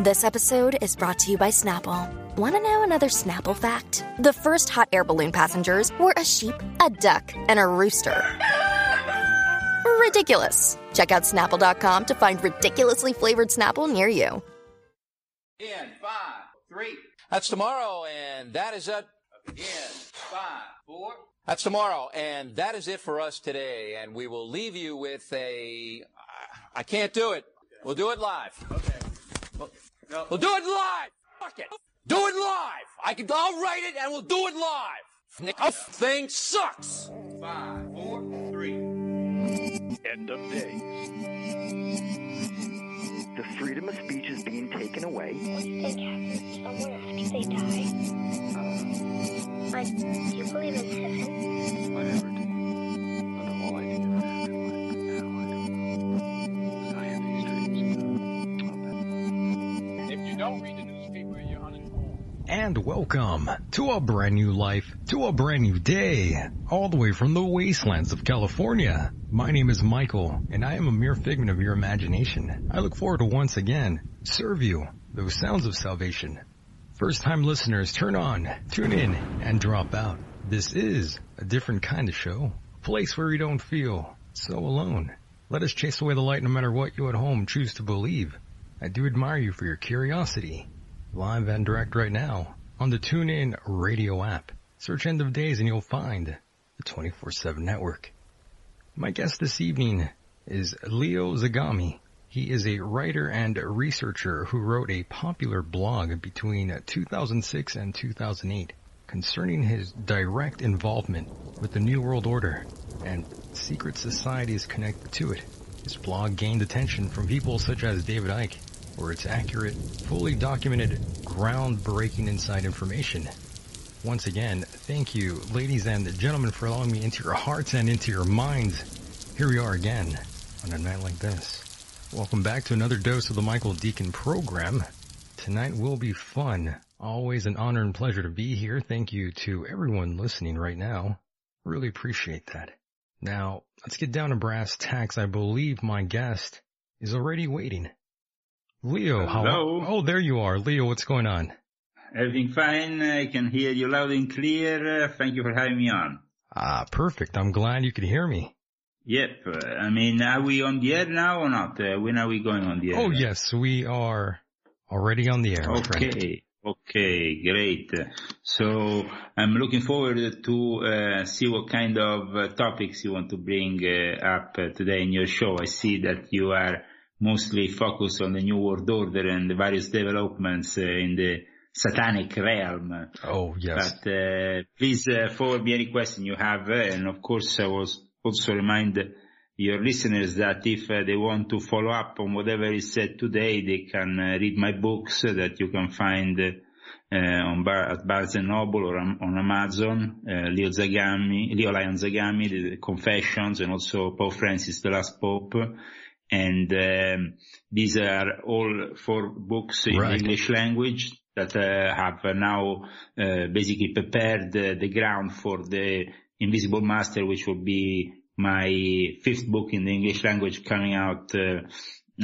This episode is brought to you by Snapple. Want to know another Snapple fact? The first hot air balloon passengers were a sheep, a duck, and a rooster. Ridiculous. Check out snapple.com to find ridiculously flavored Snapple near you. In five, three. That's tomorrow, and that is it. In five, four. That's tomorrow, and that is it for us today. And we will leave you with a. I can't do it. We'll do it live. Okay. No. We'll do it live. Fuck it. Do it live. I can. I'll write it, and we'll do it live. Nick, this thing sucks. Five, four, three. End of days. The freedom of speech is being taken away. What do you think happens to someone after they die? Um, like, do you believe in heaven? I never did. But all I think of after life, And welcome to a brand new life, to a brand new day, all the way from the wastelands of California. My name is Michael, and I am a mere figment of your imagination. I look forward to once again serve you those sounds of salvation. First time listeners, turn on, tune in, and drop out. This is a different kind of show, a place where you don't feel so alone. Let us chase away the light no matter what you at home choose to believe. I do admire you for your curiosity live and direct right now on the TuneIn radio app. Search End of Days and you'll find the 24-7 network. My guest this evening is Leo Zagami. He is a writer and researcher who wrote a popular blog between 2006 and 2008 concerning his direct involvement with the New World Order and secret societies connected to it. His blog gained attention from people such as David Icke for its accurate, fully documented, groundbreaking inside information. Once again, thank you, ladies and gentlemen, for allowing me into your hearts and into your minds. Here we are again on a night like this. Welcome back to another dose of the Michael Decon program. Tonight will be fun. Always an honor and pleasure to be here. Thank you to everyone listening right now. Really appreciate that. Now, let's get down to brass tacks. I believe my guest is already waiting. Leo, how? Hello. Oh, there you are. Leo, what's going on? Everything fine? I can hear you loud and clear. Uh, Thank you for having me on. Ah, perfect. I'm glad you could hear me. Yep. uh, I mean, are we on the air now or not? Uh, when are we going on the air? Oh, yes, we are already on the air. Okay. Okay, great. So I'm looking forward to uh, see what kind of uh, topics you want to bring uh, up uh, today in your show. I see that you are mostly focused on the New World Order and the various developments uh, in the satanic realm. Oh, yes. But uh, please uh, forward me any question you have, uh, and of course I was also remind your listeners that if uh, they want to follow up on whatever is said today, they can uh, read my books uh, that you can find uh, on Bar- at Barnes Noble or on, on Amazon. Uh, Leo Zagami, Leo Lyon Zagami, the Confessions, and also Pope Francis, the Last Pope. And um, these are all four books in Right. English language that uh, have now uh, basically prepared uh, the ground for the Invisible Master, which will be my fifth book in the English language coming out uh,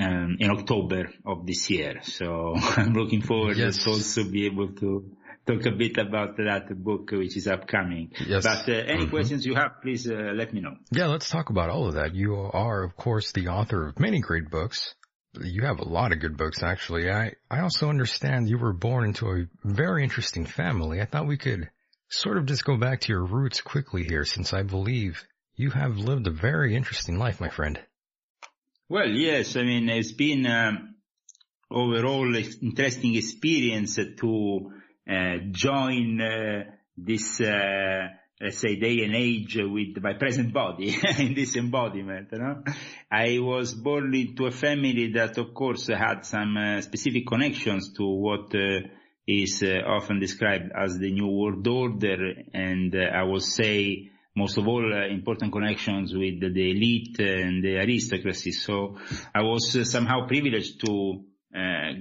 um, in October of this year. So I'm looking forward Yes. to also be able to talk a bit about that book which is upcoming. Yes. But uh, any Mhm. questions you have, please uh, let me know. Yeah, let's talk about all of that. You are, of course, the author of many great books. You have a lot of good books, actually. I, I also understand you were born into a very interesting family. I thought we could sort of just go back to your roots quickly here, since I believe you have lived a very interesting life, my friend. Well, yes, I mean, it's been um, overall interesting experience to join uh, this, uh, let's say, day and age with my present body in this embodiment. Know, I was born into a family that, of course, had some uh, specific connections to what uh, is uh, often described as the New World Order, and uh, I will say most of all uh, important connections with the elite and the aristocracy. So I was uh, somehow privileged to uh,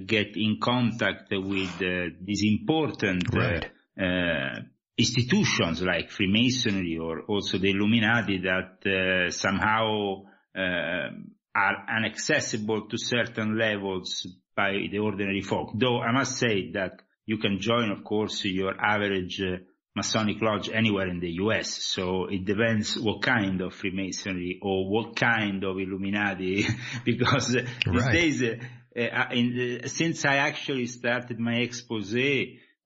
get in contact with uh, these important uh, Right. uh, institutions like Freemasonry or also the Illuminati that uh, somehow uh, are inaccessible to certain levels by the ordinary folk. Though I must say that you can join, of course, your average uh, Masonic lodge anywhere in the US. So it depends what kind of Freemasonry or what kind of Illuminati, because uh, these Right. days, uh, uh, in, uh, since I actually started my expose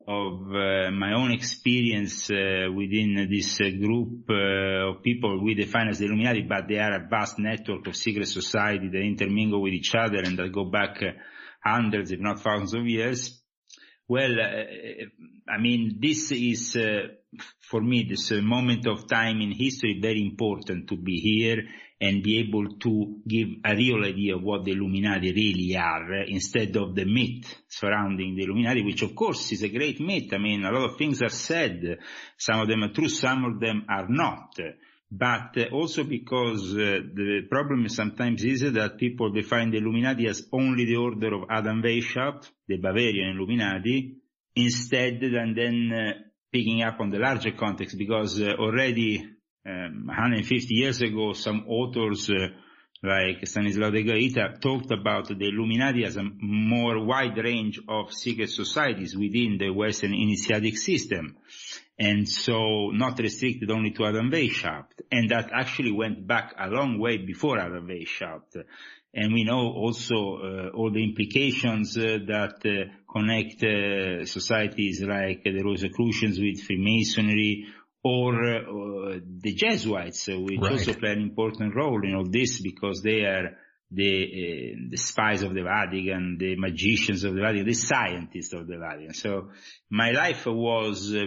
of uh, my own experience uh, within this group of people we define as the Illuminati, but they are a vast network of secret society that intermingle with each other and that go back hundreds, if not thousands of years. Well, uh, I mean, this is, uh, for me, this uh, moment of time in history, very important to be here and be able to give a real idea of what the Illuminati really are instead of the myth surrounding the Illuminati, which of course is a great myth. I mean, a lot of things are said. Some of them are true, some of them are not. But uh, also because uh, the problem sometimes is that people define the Illuminati as only the order of Adam Weishaupt, the Bavarian Illuminati, instead than then uh, picking up on the larger context because already um, 150 years ago some authors uh, like Stanislao de Guaita talked about the Illuminati as a more wide range of secret societies within the Western initiatic system and so not restricted only to Adam Weishaupt, and that actually went back a long way before Adam Weishaupt. And we know also uh, all the implications uh, that uh, connect uh, societies like the Rosicrucians with Freemasonry or uh, the Jesuits, uh, which Right. also play an important role in all this because they are the uh, the spies of the Vatican, the magicians of the Vatican, the scientists of the Vatican. So my life was uh,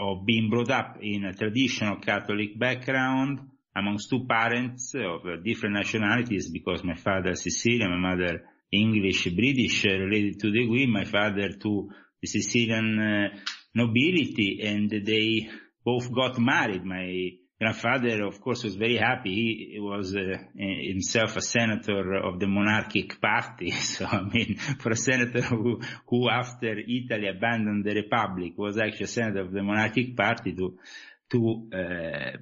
of being brought up in a traditional Catholic background amongst two parents of uh, different nationalities because my father Sicilian, my mother English, British, uh, related to the Queen, my father to the Sicilian nobility and they both got married. My grandfather, of course, was very happy. He was uh, himself a senator of the monarchic party. So, I mean, for a senator who, who after Italy abandoned the republic was actually a senator of the monarchic party to, to, uh,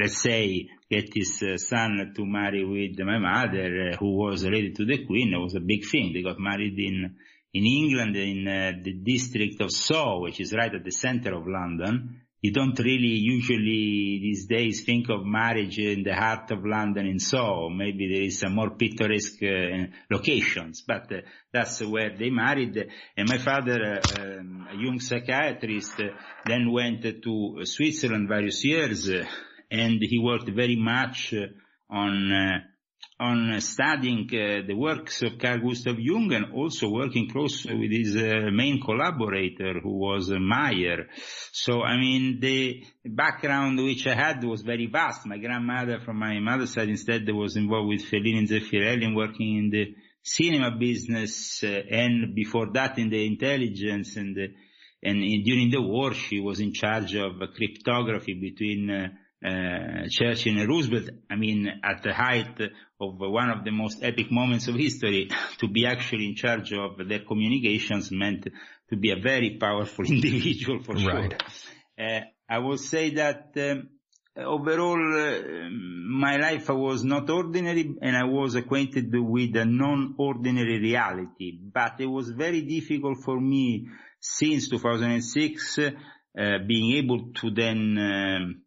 let's say, get his uh, son to marry with my mother, uh, who was related to the queen, it was a big thing. They got married in, in England, in uh, the district of Soho, which is right at the center of London. You don't really usually these days think of marriage in the heart of London and so Maybe there is some more picturesque uh, locations, but uh, that's where they married. And my father, uh, um, a young psychiatrist, uh, then went to Switzerland various years, uh, and he worked very much uh, on on studying uh, the works of Carl Gustav Jung and also working closely with his uh, main collaborator who was uh, Meier. So I mean the background which I had was very vast. My grandmother from my mother's side instead was involved with Fellini and Zeffirelli and working in the cinema business uh, and before that in the intelligence and the, and in, during the war she was in charge of cryptography between uh, uh, Churchill and Roosevelt, I mean, at the height of one of the most epic moments of history, to be actually in charge of their communications meant to be a very powerful individual for sure. Right. Uh, I will say that um, overall, uh, my life was not ordinary and I was acquainted with a non-ordinary reality, but it was very difficult for me since 2006 uh, being able to then um,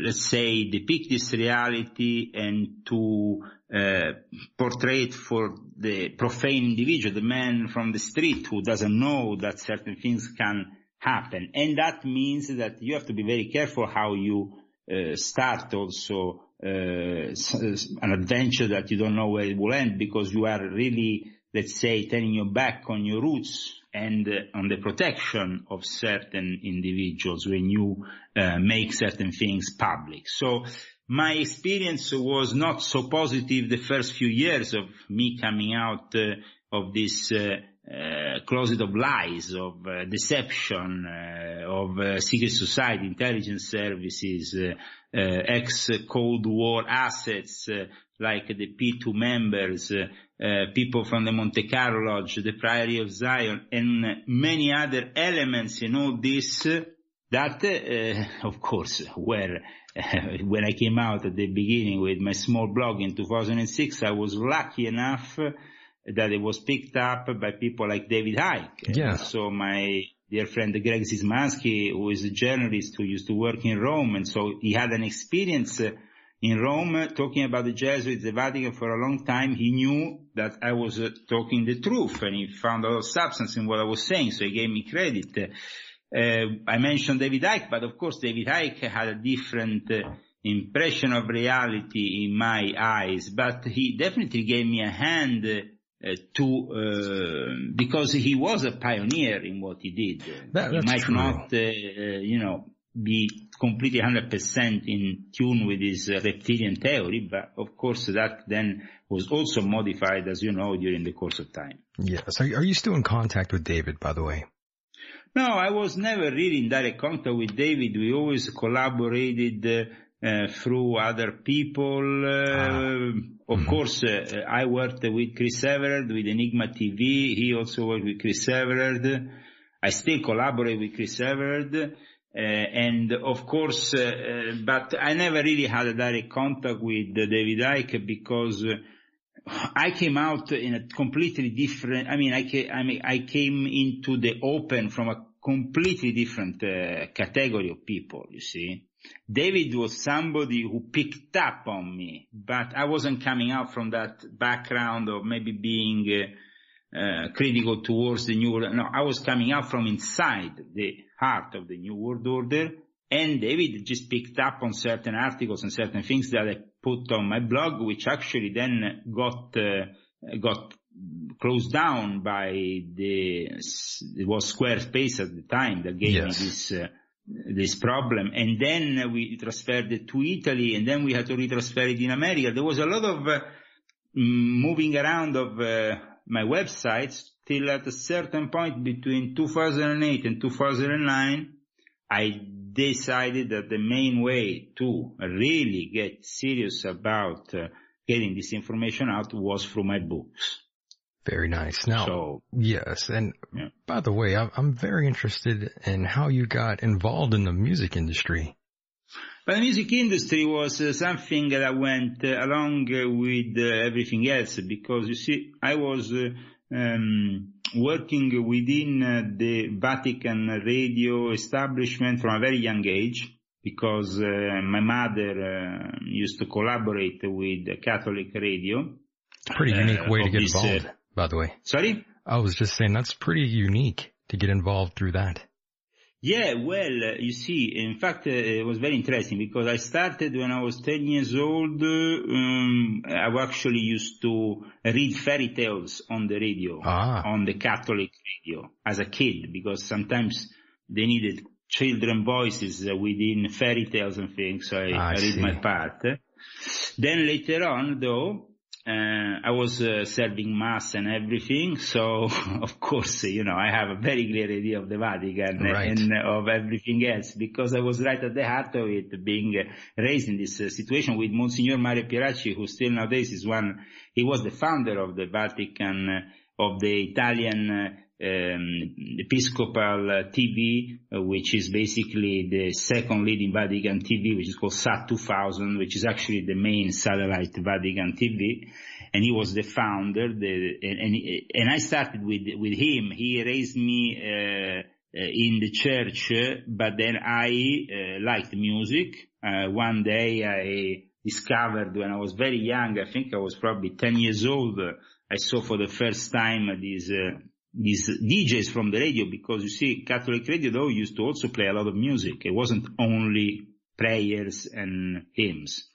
let's say, depict this reality and to uh, portray for the profane individual, the man from the street who doesn't know that certain things can happen. And that means that you have to be very careful how you uh, start also uh, an adventure that you don't know where it will end because you are really, let's say, turning your back on your roots and uh, on the protection of certain individuals when you uh, make certain things public. So my experience was not so positive the first few years of me coming out uh, of this uh, uh, closet of lies, of uh, deception, of secret society, intelligence services, ex-Cold War assets, like the P2 members, people from the Monte Carlo Lodge, the Priory of Sion, and many other elements in all this uh, that, uh, of course, where when I came out at the beginning with my small blog in 2006, I was lucky enough that it was picked up by people like David Icke. Yeah. So my dear friend Greg Szymanski, who is a journalist who used to work in Rome, and so he had an experience uh, in Rome talking about the Jesuits, the Vatican for a long time. He knew that I was uh, talking the truth, and he found a lot of substance in what I was saying, so he gave me credit. Uh, I mentioned David Icke, but of course David Icke had a different uh, impression of reality in my eyes, but he definitely gave me a hand uh, to, uh, because he was a pioneer in what he did. That- he might true. not, uh, uh, you know, be completely 100% in tune with his uh, reptilian theory, but of course that then was also modified, as you know, during the course of time. Yes. Are, are you still in contact with David, by the way? No, I was never really in direct contact with David. We always collaborated uh, uh, through other people. Uh, Of course, uh, I worked with Chris Everard with Enigma TV. He also worked with Chris Everard. I still collaborate with Chris Everard. Uh, and of course, uh, uh, but I never really had a direct contact with David Icke because I came out in a completely different, I mean, I came, into the open from a completely different category of people, you see. David was somebody who picked up on me, but I wasn't coming out from that background of maybe being uh, critical towards the new world. No, I was coming out from inside the heart of the new world order and David just picked up on certain articles and certain things that I put on my blog, which actually then got, uh, got closed down by the, it was Squarespace at the time that gave Yes. me this, uh, this problem. And then we transferred it to Italy and then we had to retransfer it in America. There was a lot of uh, moving around of uh, my websites till at a certain point between 2008 and 2009, I decided that the main way to really get serious about uh, getting this information out was through my books. Very nice. Now, So, yes. And Yeah. by the way, I'm, I'm very interested in how you got involved in the music industry. But the music industry was uh, something that went uh, along uh, with uh, everything else because you see, I was uh, um, working within uh, the Vatican radio establishment from a very young age because uh, my mother used to collaborate with Catholic radio. Pretty unique way to get this, involved, by the way. Sorry? I was just saying that's pretty unique to get involved through that. Yeah, well, you see, in fact, uh, it was very interesting because I started when I was 10 years old. Um, I actually used to read fairy tales on the radio, Ah. on the Catholic radio as a kid because sometimes they needed children voices within fairy tales and things. So I, I I read my part. Then later on, though, uh, I was uh, serving mass and everything, so of course, you know, I have a very clear idea of the Vatican Right. and of everything else because I was right at the heart of it, being uh, raised in this uh, situation with Monsignor Mario Pieracci, who still nowadays is one. He was the founder of the Vatican, uh, of the Italian. Um, Episcopal TV, which is basically the second leading Vatican TV, which is called SAT 2000, which is actually the main satellite Vatican TV. And he was the founder, the, and, and, and I started with, with him. He raised me, uh, uh, in the church, but then I uh, liked music. Uh, one day I discovered when I was very young, I think I was probably 10 years old, I saw for the first time this, uh, these DJs from the radio because you see Catholic radio though used to also play a lot of music. It wasn't only prayers and hymns.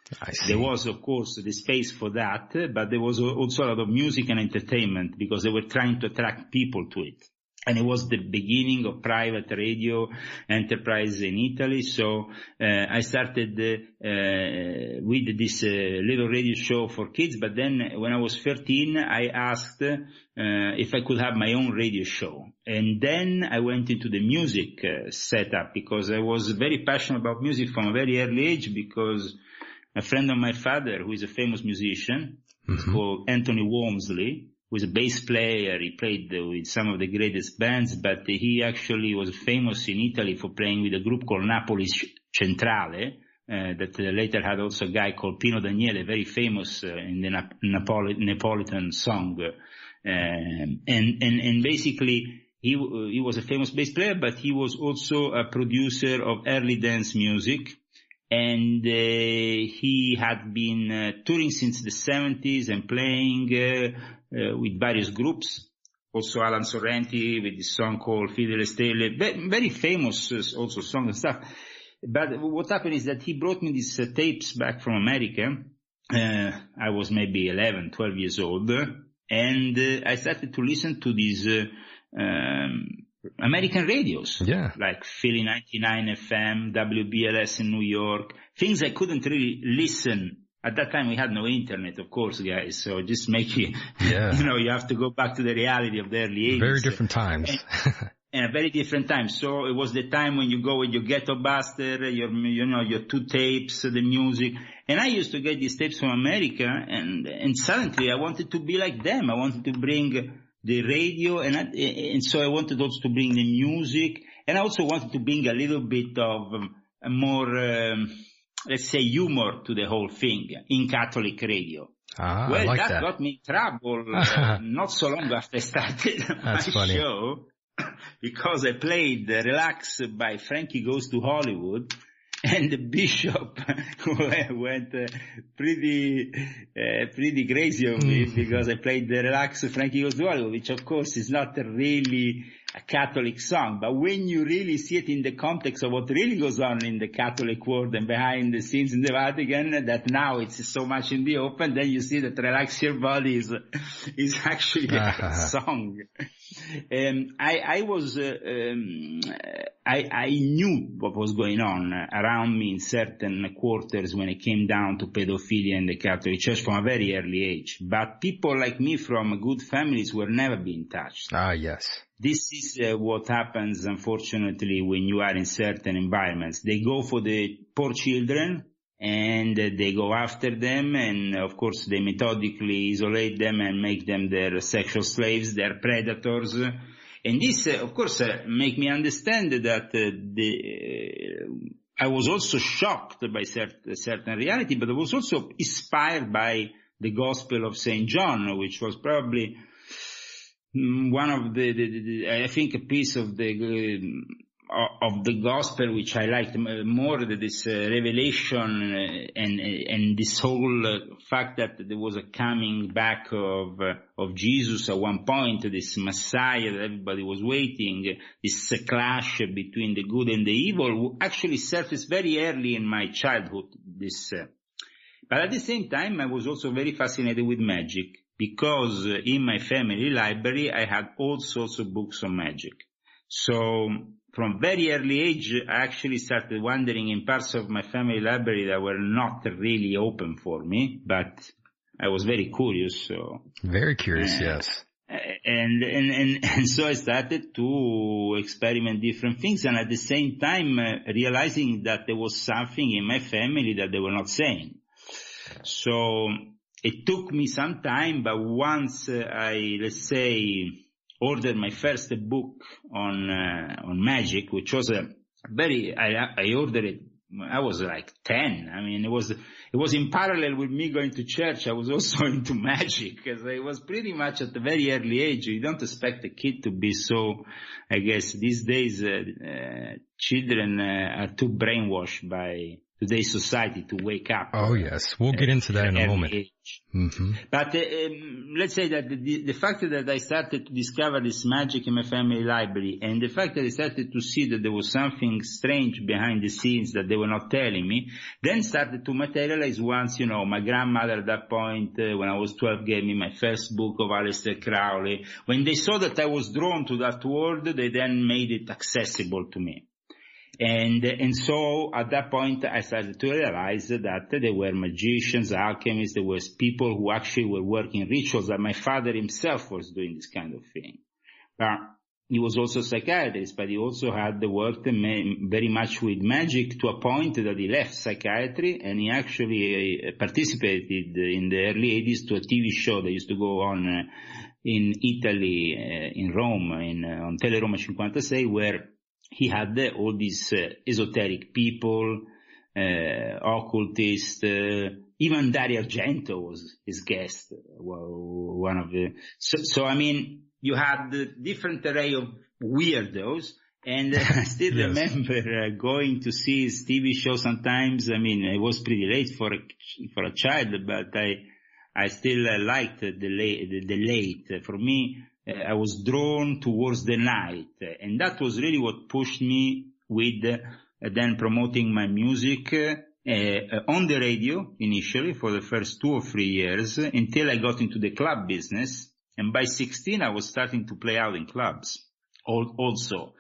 There was of course the space for that, but there was also a lot of music and entertainment because they were trying to attract people to it. And it was the beginning of private radio enterprise in Italy. So uh, I started uh, uh, with this uh, little radio show for kids. But then when I was 13, I asked uh, if I could have my own radio show. And then I went into the music uh, setup because I was very passionate about music from a very early age because a friend of my father, who is a famous musician, it's called Anthony Walmsley, was a bass player. He played with some of the greatest bands, but he actually was famous in Italy for playing with a group called Napoli Centrale. Uh, that uh, later had also a guy called Pino Daniele, very famous uh, in the Nap- Napoli- Neapolitan song. Um, and, and, and basically, he, he was a famous bass player, but he was also a producer of early dance music. And uh, he had been uh, touring since the 70s and playing uh, Uh, with various groups. Also Alan Sorrenti with this song called Fidele Stelle, very famous uh, also song and stuff. But what happened is that he brought me these uh, tapes back from America. I was maybe 11, 12 years old and I started to listen to these um, American radios. Yeah. Like Philly 99 FM, WBLS in New York, things I couldn't really listen. At that time we had no internet, of course, guys. So just make you, yeah. you know, you have to go back to the reality of the early 80s. Very different times. and, and a very different time. So it was the time when you go with your ghetto buster, your, you know, your two tapes, the music. And I used to get these tapes from America and, and suddenly I wanted to be like them. I wanted to bring the radio and, I, and so I wanted also to bring the music and I also wanted to bring a little bit of um, a more, um, let's say humor to the whole thing in Catholic radio. Ah, well, like that, that, got me in trouble uh, not so long after I started my funny. show because I played Relax by Frankie Goes to Hollywood and the bishop went uh, pretty uh, pretty crazy on me Mm. because I played the Relax Frankie Goes to Hollywood, which of course is not really a Catholic song, but when you really see it in the context of what really goes on in the Catholic world and behind the scenes in the Vatican, that now it's so much in the open, then you see that Relax Your Body is, is actually a song. Um, I, I was, uh, um, I, I knew what was going on around me in certain quarters when it came down to pedophilia in the Catholic Church from a very early age. But people like me from good families were never being touched. Ah, yes. This is uh, what happens, unfortunately, when you are in certain environments. They go for the poor children and they go after them and of course they methodically isolate them and make them their sexual slaves, their predators. And this, uh, of course, uh, make me understand that the, I was also shocked by cert- certain reality, but I was also inspired by the Gospel of Saint John, which was probably one of the, the, the, I think a piece of the uh, of the gospel which I liked more this uh, revelation uh, and and this whole uh, fact that there was a coming back of uh, of Jesus at one point this Messiah that everybody was waiting this clash between the good and the evil actually surfaced very early in my childhood this uh, but at the same time I was also very fascinated with magic because in my family library I had all sorts of books on magic. So from very early age, I actually started wandering in parts of my family library that were not really open for me, but I was very curious. So Very curious, Uh, yes. and, and, and, and so I started to experiment different things and at the same time uh, realizing that there was something in my family that they were not saying. So it took me some time, but once uh, I, let's say, ordered my first book on, uh, on magic, which was a very, I, I ordered it, I was like 10. I mean, it was, it was in parallel with me going to church. I was also into magic because I was pretty much at a very early age. You don't expect a kid to be so, I guess these days, uh, uh, children uh, are too brainwashed by today's society to wake up. Oh yes, we'll get into that in a moment. age. Hmm But uh, um, let's say that the, the fact that I started to discover this magic in my family library and the fact that I started to see that there was something strange behind the scenes that they were not telling me, then started to materialize once, you know, my grandmother at that point, uh, when I was 12, gave me my first book of Aleister Crowley. When they saw that I was drawn to that world, they then made it accessible to me. And, and so at that point I started to realize that there were magicians, alchemists, there was people who actually were working rituals that my father himself was doing this kind of thing. But he was also a psychiatrist, but he also had worked very much with magic to a point that he left psychiatry and he actually uh, participated in the early 80s to a TV show that used to go on uh, in Italy, uh, in Rome, in on Teleroma 56, where he had all these uh, esoteric people, uh, occultists, uh, even Dario Argento was his guest, well, one of the, so, so I mean, you had the different array of weirdos, and I still Yes. remember uh, going to see his TV show sometimes. I mean, it was pretty late for a, for a child, but I, I still uh, liked the late, the, the late. For me, I was drawn towards the night, and that was really what pushed me with uh, then promoting my music uh, uh, on the radio initially for the first two or three years until I got into the club business. And by 16, I was starting to play out in clubs also.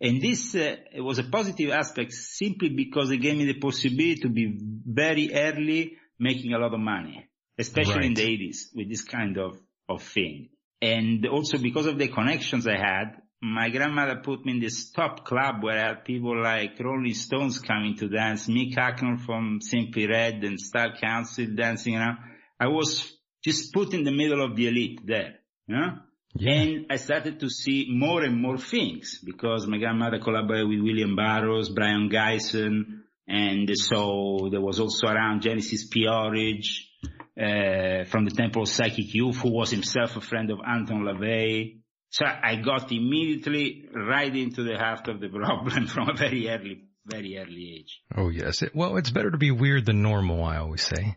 And this uh, was a positive aspect simply because it gave me the possibility to be very early making a lot of money, especially in the 80s with this kind of, of thing. And also because of the connections I had, my grandmother put me in this top club where I had people like Rolling Stones coming to dance, Mick Hucknall from Simply Red and Style Council dancing around. I was just put in the middle of the elite there, you know? And I started to see more and more things because my grandmother collaborated with William Burroughs, Brion Gysin, and so there was also around Genesis P-Orridge, uh, from the Temple of Psychic Youth, who was himself a friend of Anton LaVey. So I got immediately right into the heart of the problem from a very early, very early age. Oh yes. It, well, it's better to be weird than normal, I always say.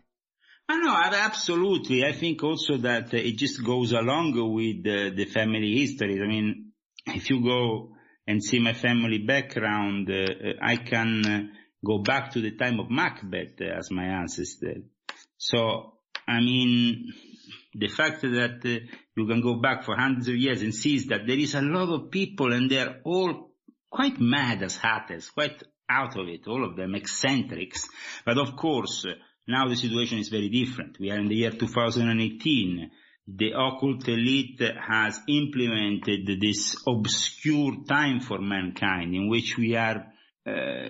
I know, absolutely. I think also that it just goes along with uh, the family history. I mean, if you go and see my family background, uh, uh, I can uh, go back to the time of Macbeth as my ancestor. So, I mean, the fact that uh, you can go back for hundreds of years and see that there is a lot of people and they're all quite mad as hatters, quite out of it, all of them eccentrics. But of course, uh, now the situation is very different. We are in the year 2018. The occult elite has implemented this obscure time for mankind in which we are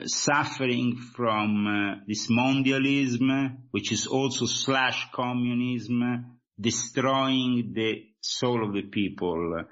suffering from uh, this mondialism, which is also slash communism, destroying the soul of the people.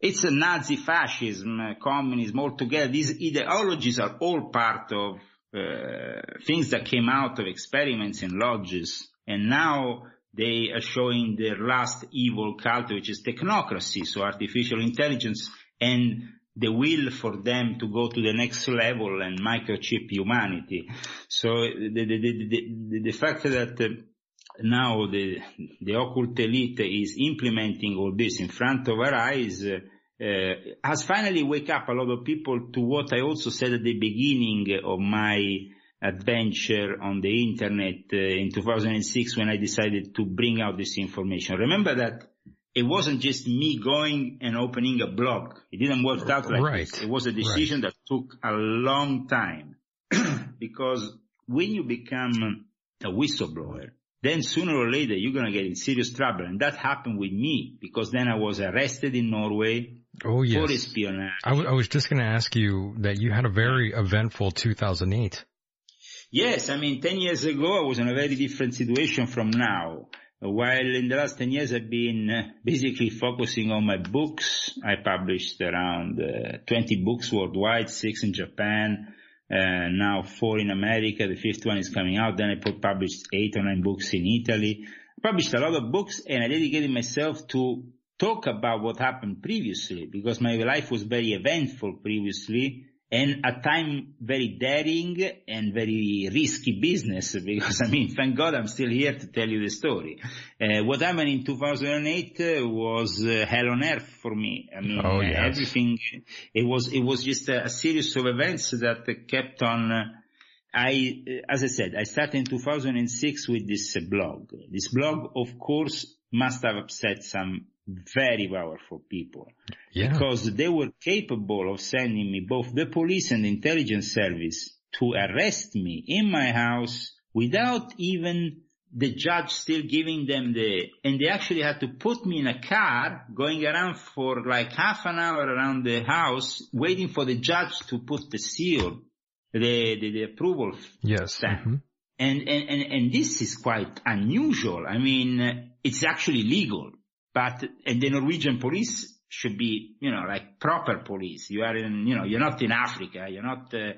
It's a Nazi fascism, uh, communism altogether. These ideologies are all part of uh, things that came out of experiments in lodges. And now they are showing their last evil cult, which is technocracy, so artificial intelligence and the will for them to go to the next level and microchip humanity. So the, the, the, the, fact that uh, now the, the occult elite is implementing all this in front of our eyes uh, uh, has finally wake up a lot of people to what I also said at the beginning of my adventure on the internet uh, in 2006 when I decided to bring out this information. Remember that it wasn't just me going and opening a blog. It didn't work out like Right. this. It was a decision that took a long time because when you become a whistleblower, then sooner or later you're going to get in serious trouble. And that happened with me because then I was arrested in Norway Oh for espionage. I, w- I was just going to ask you that you had a very eventful 2008. Yes, I mean, 10 years ago I was in a very different situation from now. While in the last 10 years I've been uh, basically focusing on my books. I published around uh, 20 books worldwide, six in Japan, uh, now four in America. The fifth one is coming out. Then I published eight or nine books in Italy. I published a lot of books and I dedicated myself to talk about what happened previously because my life was very eventful previously and at time very daring and very risky business because I mean, thank God I'm still here to tell you the story. Uh, what happened in 2008 uh, was uh, hell on earth for me. I mean, Oh, yes. everything, it was, it was just a, a series of events that kept on, uh, I, uh, as I said, I started in 2006 with this uh, blog. This blog, of course, must have upset some very powerful people Yeah. because they were capable of sending me both the police and the intelligence service to arrest me in my house without even the judge still giving them the, and they actually had to put me in a car going around for like half an hour around the house waiting for the judge to put the seal, the, the, the approval Yes. stamp. mhm. And, and, and, and this is quite unusual. I mean, it's actually legal. But, and the Norwegian police should be, you know, like proper police. You are in, you know, you're not in Africa. You're not, uh,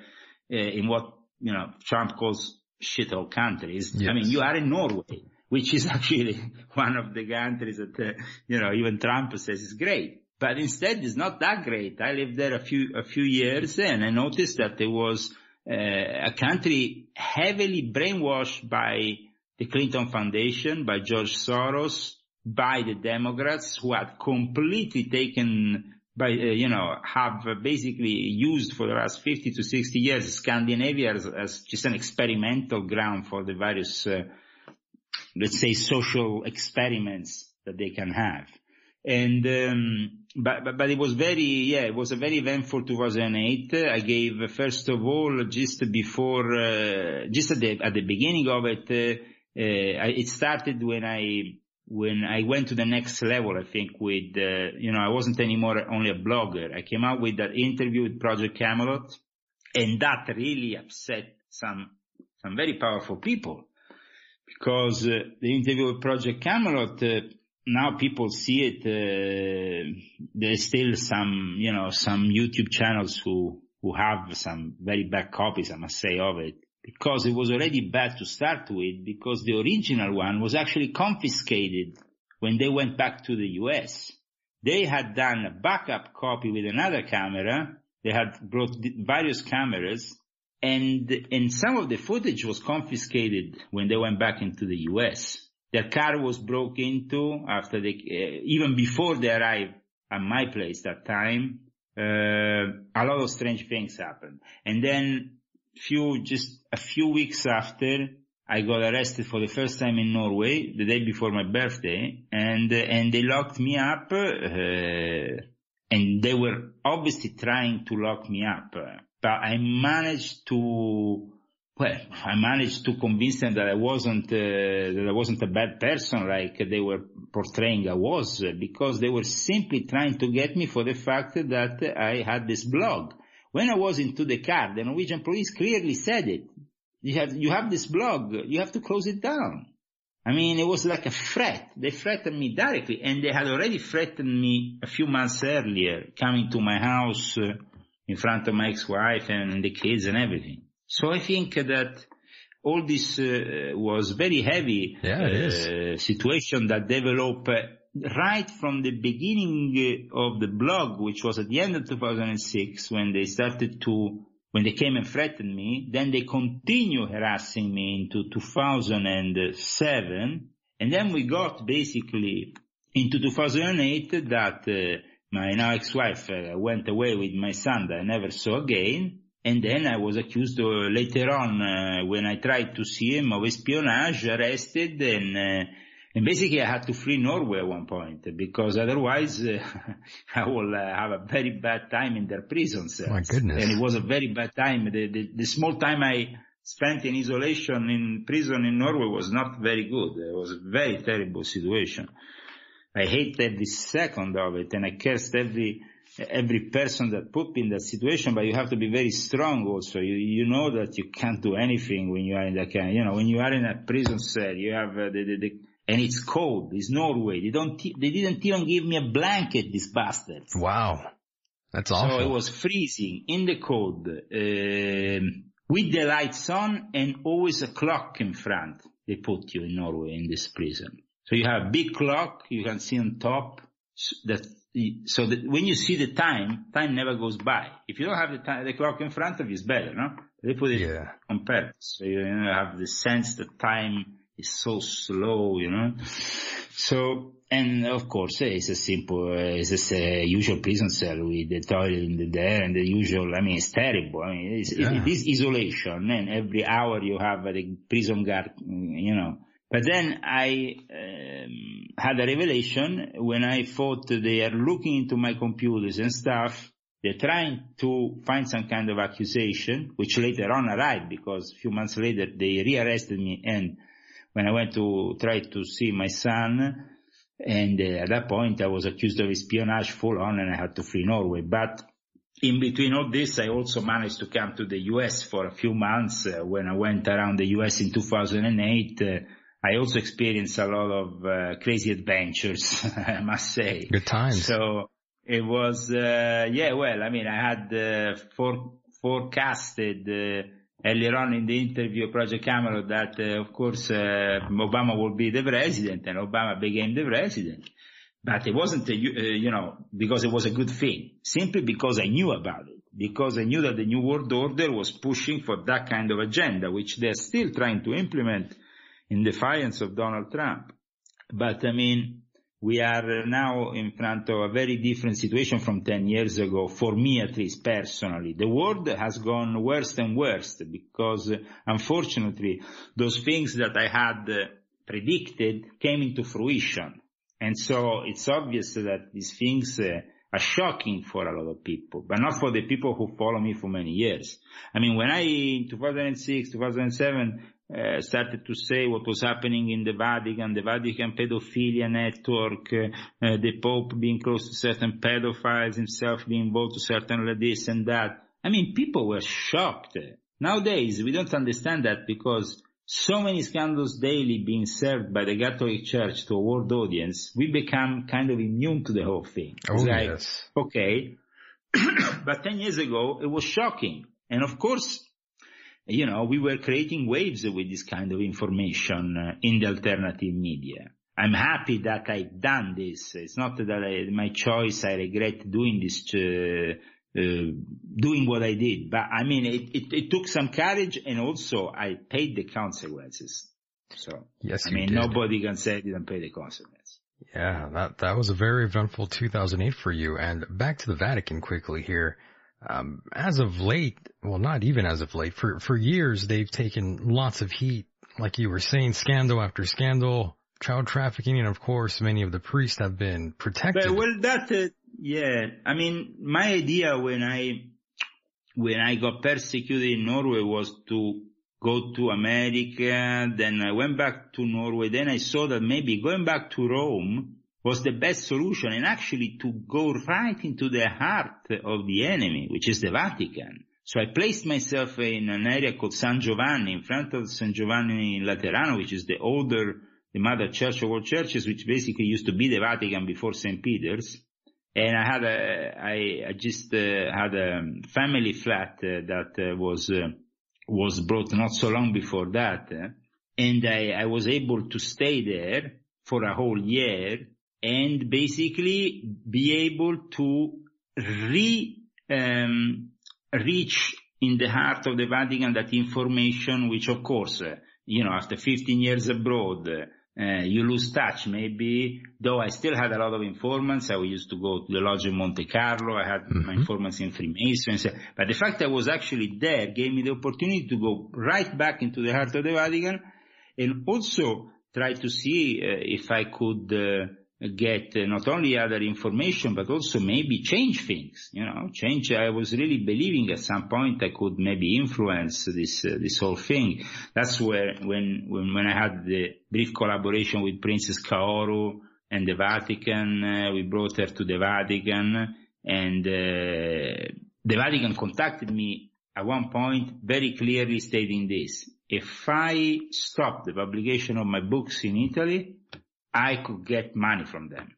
uh, in what, you know, Trump calls shithole countries. Yes. I mean, you are in Norway, which is actually one of the countries that, uh, you know, even Trump says is great. But instead, it's not that great. I lived there a few, a few years and I noticed that there was uh, a country heavily brainwashed by the Clinton Foundation, by George Soros, by the Democrats who had completely taken by, uh, you know, have basically used for the last 50 to 60 years Scandinavia as, as just an experimental ground for the various, uh, let's say social experiments that they can have. And, um, but, but, but it was very, yeah, it was a very eventful 2008. I gave, first of all, just before, uh, just at the, at the beginning of it, uh, uh, it started when I, when I went to the next level, I think with, uh, you know, I wasn't anymore only a blogger. I came out with that interview with Project Camelot and that really upset some, some very powerful people because uh, the interview with Project Camelot, uh, now people see it, uh, there's still some, you know, some YouTube channels who, who have some very bad copies, I must say, of it because it was already bad to start with because the original one was actually confiscated when they went back to the US. They had done a backup copy with another camera. They had brought various cameras and, and some of the footage was confiscated when they went back into the US. Their car was broke into after they, uh, even before they arrived at my place that time. Uh, a lot of strange things happened. And then few, just a few weeks after, I got arrested for the first time in Norway, the day before my birthday, and, and they locked me up, uh, and they were obviously trying to lock me up, but I managed to, well, I managed to convince them that I wasn't, uh, that I wasn't a bad person like they were portraying I was, because they were simply trying to get me for the fact that I had this blog. When I was into the car, the Norwegian police clearly said it. You have, you have this blog, you have to close it down. I mean, it was like a threat. They threatened me directly and they had already threatened me a few months earlier, coming to my house uh, in front of my ex-wife and the kids and everything. So I think that all this uh, was very heavy Yeah, uh, situation that developed uh, right from the beginning uh, of the blog, which was at the end of 2006 when they started to, when they came and threatened me, then they continue harassing me into 2007. And then we got basically into 2008 that uh, my now ex-wife uh, went away with my son that I never saw again. And then I was accused uh, later on uh, when I tried to see him of espionage, arrested, and uh, and basically I had to flee Norway at one point because otherwise uh, I will uh, have a very bad time in their prison cells. My goodness. And it was a very bad time. The, the, the small time I spent in isolation in prison in Norway was not very good. It was a very terrible situation. I hate every second of it and I cursed every every person that put me in that situation, but you have to be very strong also. You, you know that you can't do anything when you are in that kind, you know, when you are in a prison cell, you have uh, the, the, the, and it's cold, it's Norway. They don't, they didn't even give me a blanket, these bastards. Wow. That's awful. So it was freezing in the cold, um, with the lights on and always a clock in front. They put you in Norway in this prison. So you have a big clock you can see on top that so that when you see the time, time never goes by. If you don't have the time, the clock in front of you, it's better, no? They put it Yeah. on purpose. So you have the sense that time is so slow, you know? So, and of course, eh, it's a simple, uh, it's just a usual prison cell with the toilet in the there and the usual, I mean, it's terrible. I mean, it's, Yeah. it, it is isolation and every hour you have the prison guard, you know. But then I um, had a revelation when I thought they are looking into my computers and stuff. They're trying to find some kind of accusation, which later on arrived because a few months later they rearrested me and when I went to try to see my son, and uh, at that point I was accused of espionage full on and I had to flee Norway. But in between all this, I also managed to come to the US for a few months. Uh, when I went around the US in 2008, uh, I also experienced a lot of uh, crazy adventures, I must say. Good times. So it was, uh, yeah, well, I mean, I had uh, for, forecasted uh, earlier on in the interview, Project Camelot, that uh, of course uh, Obama will be the president, and Obama became the president. But it wasn't, a, uh, you know, because it was a good thing. Simply because I knew about it. Because I knew that the New World Order was pushing for that kind of agenda, which they're still trying to implement in defiance of Donald Trump. But I mean, we are now in front of a very different situation from 10 years ago, for me at least personally. The world has gone worse and worse because unfortunately those things that I had predicted came into fruition. And so it's obvious that these things uh, are shocking for a lot of people, but not for the people who follow me for many years. I mean, when I, in 2006, 2007, uh, started to say what was happening in the Vatican, the Vatican pedophilia network, uh, the Pope being close to certain pedophiles, himself being involved to certain this and that. I mean, people were shocked. Nowadays, we don't understand that because so many scandals daily being served by the Catholic Church to a world audience, we become kind of immune to the whole thing. Oh, it's like, yes. okay. but 10 years ago, it was shocking. And of course, you know, we were creating waves with this kind of information uh, in the alternative media. I'm happy that I've done this. It's not that I, my choice. I regret doing this uh, uh, doing what I did. But I mean, it, it, it, took some courage and also I paid the consequences. So, yes, I mean, did. nobody can say I didn't pay the consequences. Yeah, that, that was a very eventful 2008 for you. And back to the Vatican quickly here. Um, as of late, well, not even as of late, for, for years, they've taken lots of heat. Like you were saying, scandal after scandal, child trafficking, and of course, many of the priests have been protected. But, well, that, uh, yeah, I mean, my idea when I, when I got persecuted in Norway was to go to America, then I went back to Norway, then I saw that maybe going back to Rome was the best solution and actually to go right into the heart of the enemy, which is the Vatican. So I placed myself in an area called San Giovanni, in front of San Giovanni in Laterano, which is the older, the mother church of all churches, which basically used to be the Vatican before St. Peter's. And I had a, I, I just uh, had a family flat uh, that uh, was, was brought not so long before that. and I, I was able to stay there for a whole year and basically be able to re, um, reach in the heart of the Vatican that information, which of course, uh, you know, after 15 years abroad, uh, you lose touch maybe, though I still had a lot of informants. I used to go to the lodge in Monte Carlo. I had mm-hmm. my informants in Freemasons. But the fact that I was actually there gave me the opportunity to go right back into the heart of the Vatican and also try to see uh, if I could uh, get not only other information, but also maybe change things, you know, change. I was really believing at some point I could maybe influence this, uh, this whole thing. That's where, when, when, when I had the brief collaboration with Princess Kaoru and the Vatican, uh, we brought her to the Vatican and, uh, the Vatican contacted me at one point very clearly stating this. If I stop the publication of my books in Italy, I could get money from them.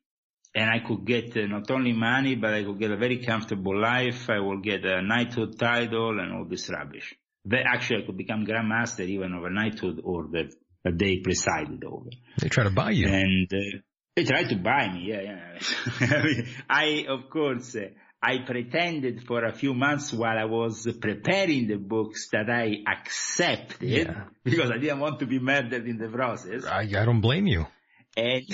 And I could get uh, not only money, but I could get a very comfortable life. I will get a knighthood title and all this rubbish. They, actually, I could become Grand Master even of a knighthood order that they presided over. They try to buy you. And uh, they tried to buy me, yeah, yeah. I, mean, I, of course, uh, I pretended for a few months while I was preparing the books that I accepted yeah. because I didn't want to be murdered in the process. I, I don't blame you. And,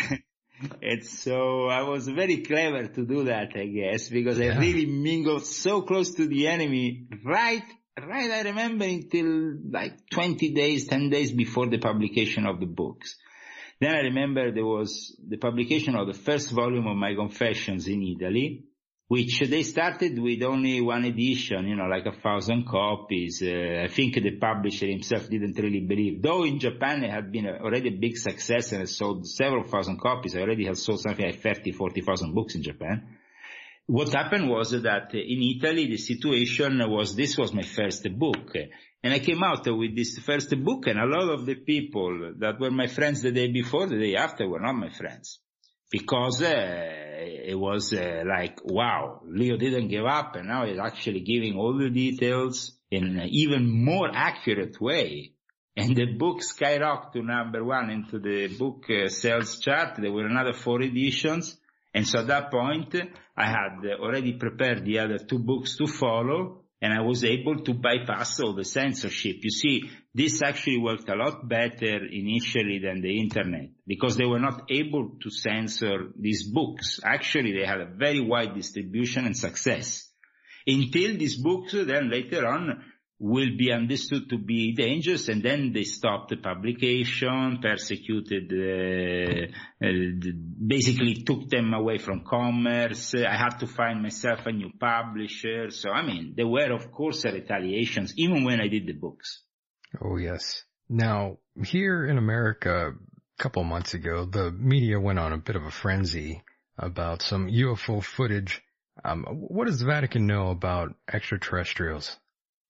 and so I was very clever to do that, I guess, because yeah. I really mingled so close to the enemy right, right, I remember until like 20 days, 10 days before the publication of the books. Then I remember there was the publication of the first volume of my confessions in Italy, which they started with only one edition, you know, like a thousand copies. Uh, I think the publisher himself didn't really believe. Though in Japan it had been already a big success and it sold several thousand copies. I already had sold something like 30, 40,000 books in Japan. what happened was that in Italy the situation was this was my first book. And I came out with this first book and a lot of the people that were my friends the day before, the day after were not my friends. Because uh, it was uh, like, wow, Leo didn't give up and now he's actually giving all the details in an even more accurate way. And the book skyrocketed to number one into the book uh, sales chart. There were another four editions. And so at that point, I had already prepared the other two books to follow and I was able to bypass all the censorship. You see, this actually worked a lot better initially than the internet because they were not able to censor these books. Actually, they had a very wide distribution and success. Until these books then later on will be understood to be dangerous and then they stopped the publication, persecuted, uh, uh, basically took them away from commerce. I had to find myself a new publisher. So I mean, there were of course retaliations even when I did the books. Oh yes. Now, here in America, a couple months ago, the media went on a bit of a frenzy about some UFO footage. Um, what does the Vatican know about extraterrestrials?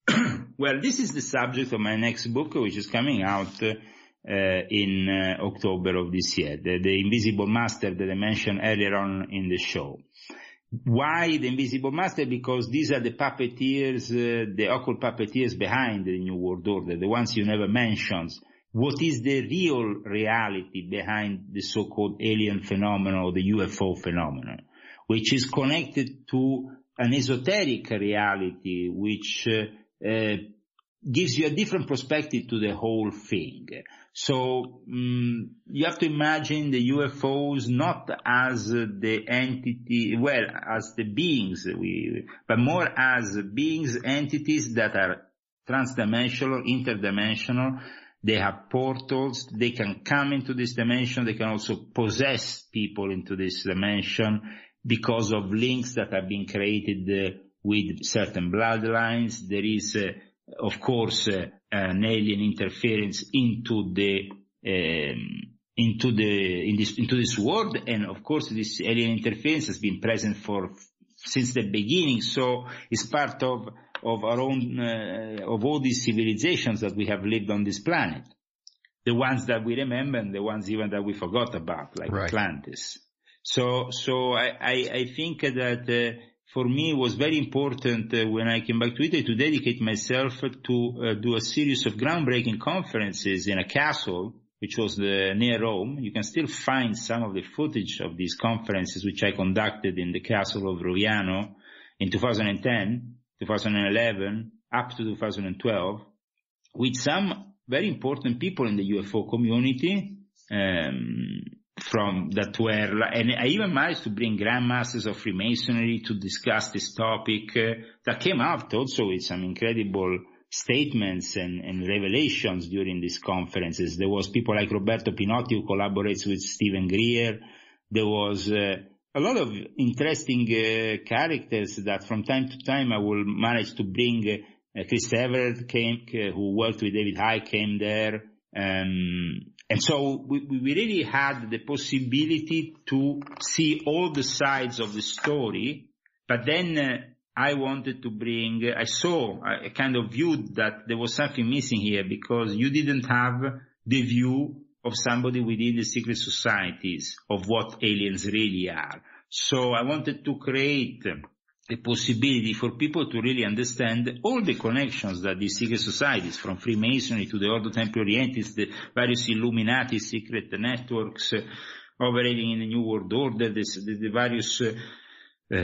well, this is the subject of my next book, which is coming out uh, in uh, October of this year, the, the, Invisible Master that I mentioned earlier on in the show. Why the Invisible Master? Because these are the puppeteers, uh, the occult puppeteers behind the New World Order, the ones you never mentioned. What is the real reality behind the so-called alien phenomenon or the UFO phenomenon, which is connected to an esoteric reality, which uh, uh, gives you a different perspective to the whole thing. So um, you have to imagine the UFOs not as the entity, well, as the beings, we, but more as beings, entities that are transdimensional, interdimensional. They have portals. They can come into this dimension. They can also possess people into this dimension because of links that have been created uh, with certain bloodlines. There is, uh, of course, uh, an alien interference into the um, into the in this into this world, and of course, this alien interference has been present for since the beginning. So it's part of of our own uh, of all these civilizations that we have lived on this planet. The ones that we remember and the ones even that we forgot about, like right. Atlantis. So, so I, I, I think that uh, for me it was very important uh, when I came back to Italy to dedicate myself to uh, do a series of groundbreaking conferences in a castle which was the, near Rome. You can still find some of the footage of these conferences which I conducted in the castle of Roviano in 2010, 2011, up to 2012, with some very important people in the UFO community, um, from that were, and I even managed to bring grandmasters of Freemasonry to discuss this topic uh, that came out also with some incredible statements and, and, revelations during these conferences. There was people like Roberto Pinotti who collaborates with Steven Greer. There was uh, a lot of interesting uh, characters that from time to time I will manage to bring. Uh, Chris Everard came, uh, who worked with David Icke came there. Um, we, we really had the possibility to see all the sides of the story, but then uh, I wanted to bring, I saw, I kind of viewed that there was something missing here because you didn't have the view of somebody within the secret societies of what aliens really are. So I wanted to create the possibility for people to really understand all the connections that these secret societies, from Freemasonry to the Ordo Templi Orientis, the various Illuminati secret networks uh, operating in the New World Order, the, the, various uh, uh,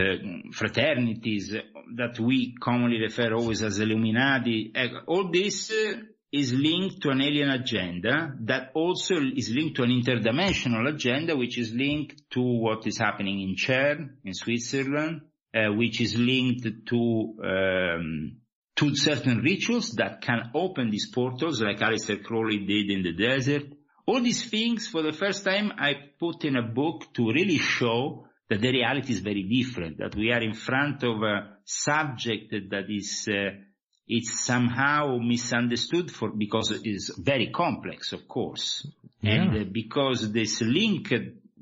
fraternities that we commonly refer always as Illuminati, all this uh, is linked to an alien agenda that also is linked to an interdimensional agenda which is linked to what is happening in CERN in Switzerland, which is linked to um, to certain rituals that can open these portals, like Aleister Crowley did in the desert. All these things, for the first time, I put in a book to really show that the reality is very different, that we are in front of a subject that is uh, it's somehow misunderstood for because it is very complex, of course, yeah. and uh, because this link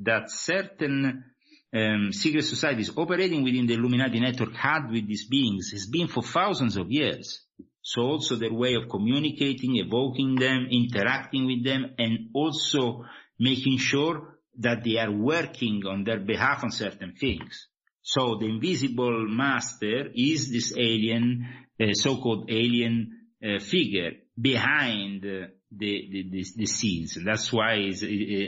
that certain um, secret societies operating within the Illuminati network had with these beings has been for thousands of years. So also their way of communicating, evoking them, interacting with them, and also making sure that they are working on their behalf on certain things. So the invisible master is this alien, uh, so-called alien uh, figure behind uh, the, the, the, the, scenes. That's why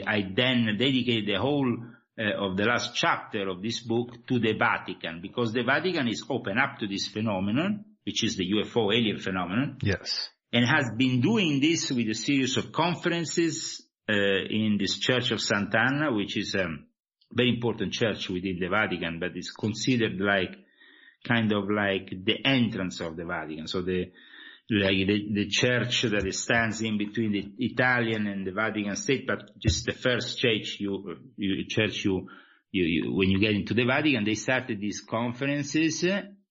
I then dedicated the whole uh, of the last chapter of this book to the Vatican, because the Vatican is open up to this phenomenon, which is the UFO alien phenomenon. Yes. And has been doing this with a series of conferences uh, in this Church of Sant'Anna, which is a very important church within the Vatican, but it's considered like kind of like the entrance of the Vatican. So the like the, the church that stands in between the Italian and the Vatican State, but just the first church you, you church you, you, you, when you get into the Vatican, they started these conferences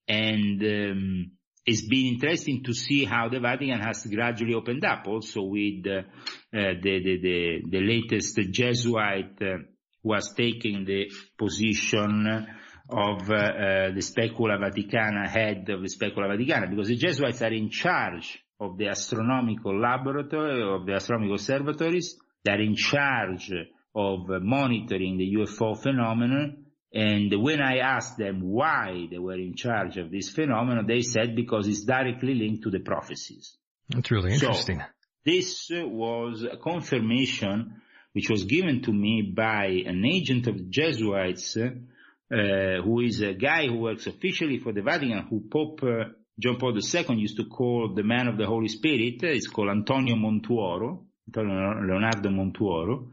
and um, it's been interesting to see how the Vatican has gradually opened up also with uh, the, the, the, the, latest Jesuit uh, was taking the position of uh, uh, the Specula Vaticana, head of the Specula Vaticana, because the Jesuits are in charge of the astronomical laboratory, of the astronomical observatories. They're in charge of monitoring the UFO phenomenon. And when I asked them why they were in charge of this phenomenon, they said because it's directly linked to the prophecies. That's really interesting. So, this was a confirmation which was given to me by an agent of the Jesuits uh, who is a guy who works officially for the Vatican, who Pope uh, John Paul II used to call the man of the Holy Spirit. It's called Antonio Montuoro, Antonio Leonardo Montuoro.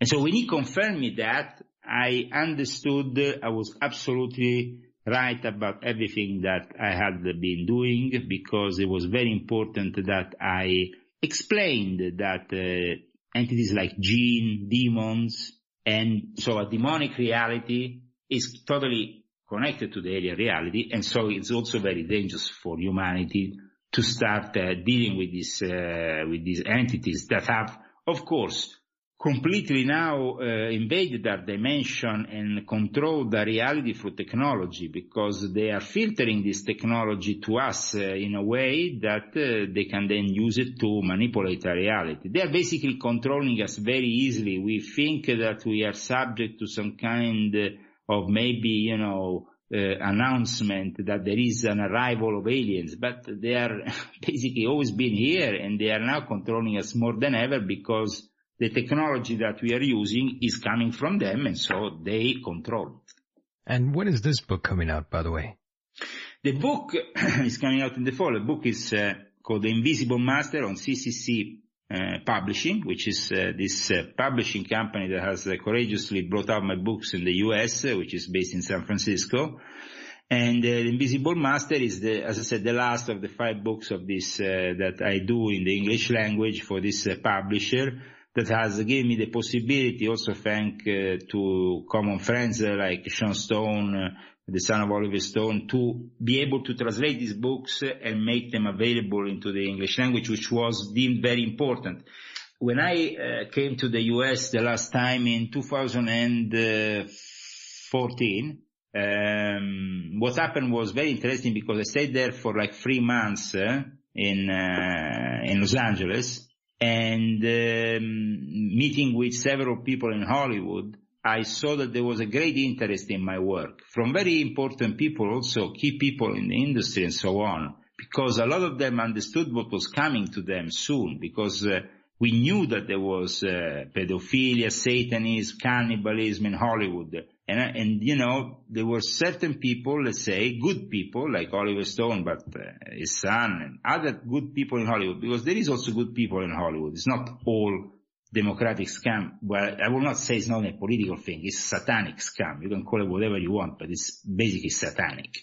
And so when he confirmed me that, I understood I was absolutely right about everything that I had been doing because it was very important that I explained that uh, entities like jinn, demons, and so a demonic reality is totally connected to the alien reality, and so it's also very dangerous for humanity to start uh, dealing with these uh, with these entities that have, of course, completely now uh, invaded our dimension and control the reality through technology because they are filtering this technology to us uh, in a way that uh, they can then use it to manipulate our reality. They are basically controlling us very easily. We think that we are subject to some kind of maybe, you know, uh, announcement that there is an arrival of aliens, but they are basically always been here and they are now controlling us more than ever because the technology that we are using is coming from them and so they control it. And when is this book coming out, by the way? The book is coming out in the fall. The book is uh, called The Invisible Master on CCC publishing, which is uh, this uh, publishing company that has uh, courageously brought out my books in the US, uh, which is based in San Francisco. And Invisible Master is the, as I said, the last of the five books of this that I do in the English language for this publisher that has given me the possibility, also thank to common friends like Sean Stone, the son of Oliver Stone, to be able to translate these books and make them available into the English language, which was deemed very important. When I uh, came to the US the last time in 2014, um, what happened was very interesting because I stayed there for like three months uh, in uh, in Los Angeles and um, meeting with several people in Hollywood I saw that there was a great interest in my work from very important people, also key people in the industry and so on, because a lot of them understood what was coming to them soon, because uh, we knew that there was uh, pedophilia, satanism, cannibalism in Hollywood. And, uh, and, you know, there were certain people, let's say, good people, like Oliver Stone, but uh, his son, and other good people in Hollywood, because there is also good people in Hollywood. It's not all democratic scam, well, I will not say it's not a political thing, it's satanic scam. You can call it whatever you want, but it's basically satanic.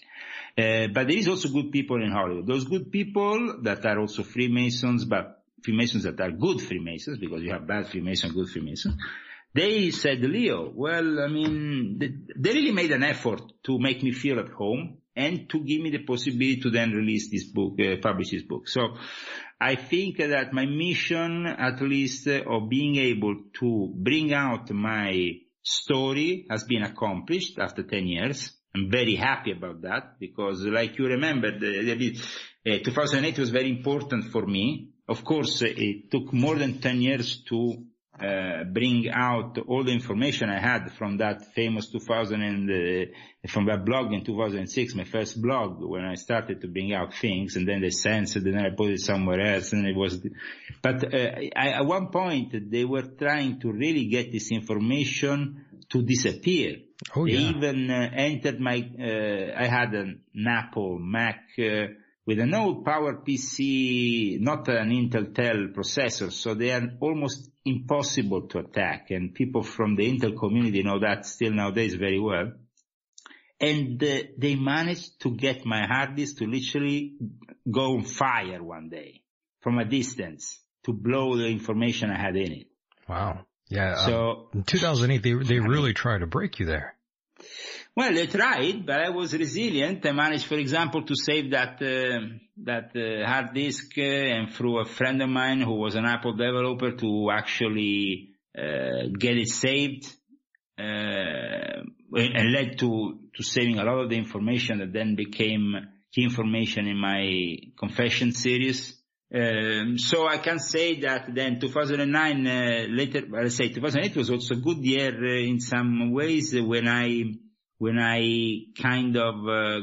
Uh, but there is also good people in Hollywood. Those good people that are also Freemasons, but Freemasons that are good Freemasons, because you have bad Freemasons, good Freemasons, they said, Leo, well, I mean, they, they really made an effort to make me feel at home and to give me the possibility to then release this book, uh, publish this book. So I think that my mission, at least, of being able to bring out my story has been accomplished after 10 years. I'm very happy about that because like you remember, the, the, uh, 2008 was very important for me. Of course, it took more than 10 years to bring out all the information I had from that famous 2000 and uh, from that blog in 2006, my first blog when I started to bring out things and then they censored and then I put it somewhere else and it was, but uh, I, at one point they were trying to really get this information to disappear. Oh, yeah. they even uh, entered my, uh, I had an Apple Mac, uh, with an old Power PC, not an Intel Tel processor, so they are almost impossible to attack. And people from the Intel community know that still nowadays very well. And uh, they managed to get my hard disk to literally go on fire one day from a distance to blow the information I had in it. Wow. Yeah. um, So in 2008, they they really tried to break you there. Well, they tried, but I was resilient. I managed, for example, to save that uh, that uh, hard disk, uh, and through a friend of mine who was an Apple developer, to actually uh, get it saved, uh, and led to to saving a lot of the information that then became key information in my confession series. Um, so I can say that then 2009, uh, later, I say 2008 was also a good year uh, in some ways when I when I kind of uh,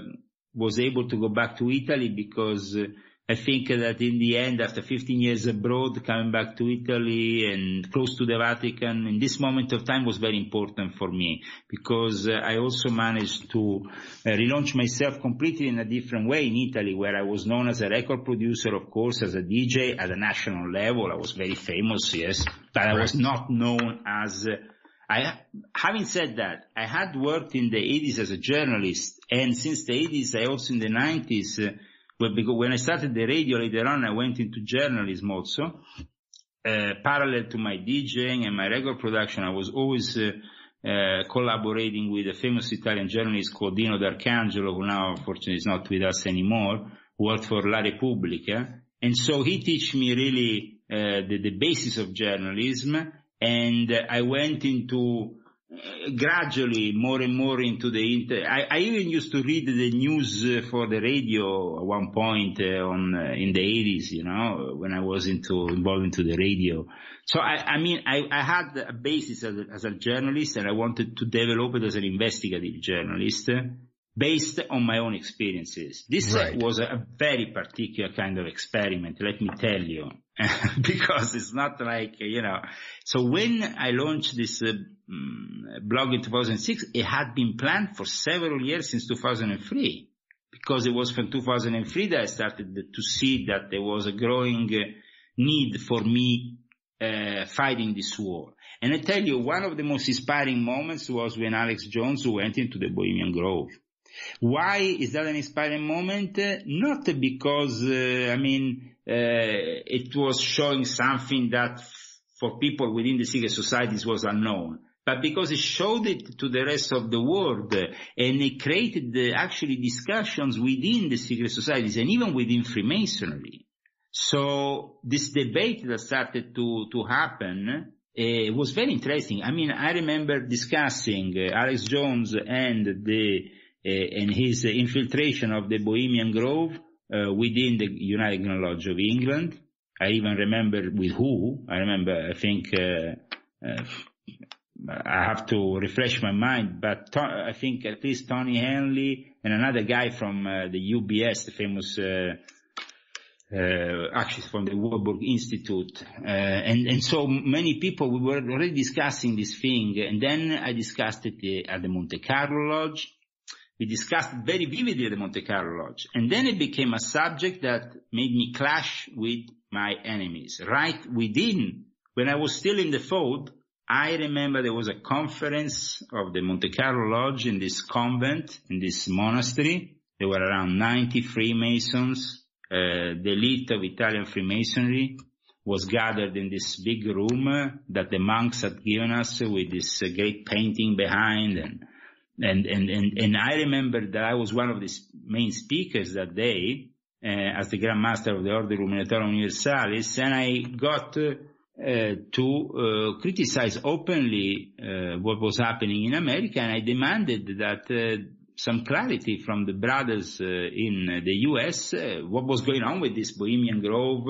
was able to go back to Italy because uh, I think that in the end, after 15 years abroad, coming back to Italy and close to the Vatican in this moment of time was very important for me because uh, I also managed to uh, relaunch myself completely in a different way in Italy where I was known as a record producer, of course, as a DJ at a national level. I was very famous, yes, but I was not known as uh, I, having said that, I had worked in the 80s as a journalist, and since the 80s, I also in the 90s, uh, because when I started the radio later on, I went into journalism also. Uh, parallel to my DJing and my record production, I was always uh, uh, collaborating with a famous Italian journalist called Dino D'Arcangelo, who now unfortunately is not with us anymore, worked for La Repubblica. And so he teach me really uh, the, the basis of journalism I went into uh, gradually more and more into the inter- I, I even used to read the news for the radio at one point uh, on uh, in the 80s you know when I was into involved into the radio so I, I mean I, I had a basis as a, as a journalist and I wanted to develop it as an investigative journalist based on my own experiences. This Right. was a very particular kind of experiment, let me tell you, because it's not like, you know, so when I launched this uh, blog in 2006, it had been planned for several years since 2003, because it was from 2003 that I started to see that there was a growing uh, need for me uh, fighting this war. And I tell you, one of the most inspiring moments was when Alex Jones went into the Bohemian Grove. Why is that an inspiring moment? Uh, Not because, uh, I mean, it was showing something that for people within the secret societies was unknown, but because it showed it to the rest of the world uh, and it created uh, actually discussions within the secret societies and even within Freemasonry. So this debate that started to, to happen uh, was very interesting. I mean, I remember discussing uh, Alex Jones and the uh, and his uh, infiltration of the Bohemian Grove uh, within the United Lodge of England. I even remember with who. I remember, I think, uh, uh, I have to refresh my mind, but I think at least Tony Henley and another guy from uh, the UBS, the famous uh, uh, actually from the Warburg Institute. Uh, and, and so many people, we were already discussing this thing. And then I discussed it uh, at the Monte Carlo Lodge. We discussed very vividly the Monte Carlo Lodge. And then it became a subject that made me clash with my enemies. Right within, when I was still in the fold, I remember there was a conference of the Monte Carlo Lodge in this convent, in this monastery. There were around 90 Freemasons. Uh, the elite of Italian Freemasonry was gathered in this big room uh, that the monks had given us uh, with this great painting behind and and, and, and, and I remember that I was one of the main speakers that day, uh, as the Grand Master of the Ordo Illuminatorum Universalis, and I got uh, uh, to criticize openly uh, what was happening in America, and I demanded that uh, some clarity from the brothers uh, in the U.S. what was going on with this Bohemian Grove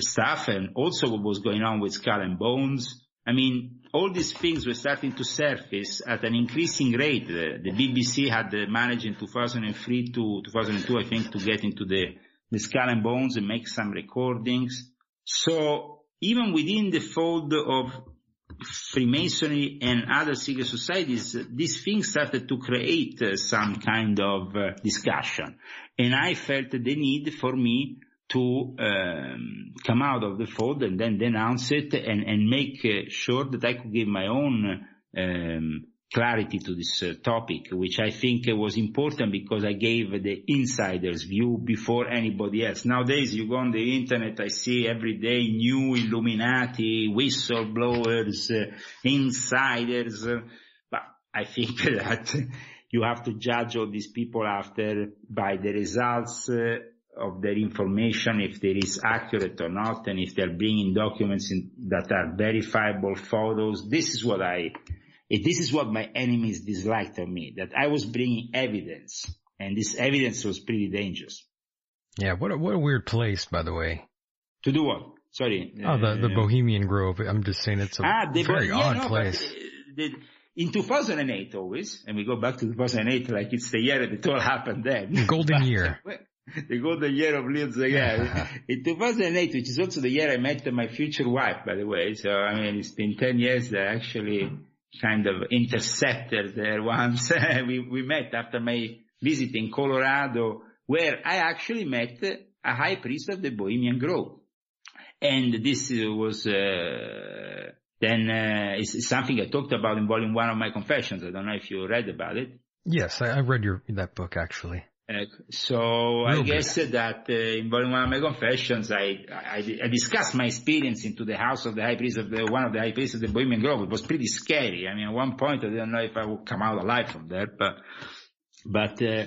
stuff, and also what was going on with Skull and Bones. I mean, all these things were starting to surface at an increasing rate. The, the BBC had managed in 2003 to 2002, I think, to get into the, the Skull and Bones and make some recordings. So even within the fold of Freemasonry and other secret societies, these things started to create some kind of uh, discussion. And I felt the need for me to um, come out of the fold and then denounce it and, and make uh, sure that I could give my own um, clarity to this uh, topic, which I think was important because I gave the insider's view before anybody else. Nowadays, you go on the internet, I see every day new Illuminati, whistleblowers, uh, insiders, uh, but I think that you have to judge all these people after by the results uh, of their information, if it is accurate or not, and if they're bringing documents in, that are verifiable photos. This is what I, this is what my enemies disliked of me, that I was bringing evidence, and this evidence was pretty dangerous. Yeah, what a, what a weird place, by the way. To do what? Sorry. Oh, the, the Bohemian Grove. I'm just saying it's a Ah, the very yeah, odd no, place. the- in 2008 always, and we go back to 2008 like it's the year that it all happened then. Golden year. the year of Leo Zagami. in 2008, which is also the year I met my future wife, by the way. So, I mean, it's been 10 years that I actually kind of intercepted there once. we, we met after my visit in Colorado, where I actually met a high priest of the Bohemian Grove. And this was, uh, then, uh, is something I talked about in volume one of my confessions. I don't know if you read about it. Yes, I, I read your that book actually. Uh, so I guess that uh, in volume one of my confessions, I, I, I discussed my experience into the house of the high priest of the, one of the high priests of the Bohemian Grove. It was pretty scary. I mean, at one point I didn't know if I would come out alive from there, but, but, uh,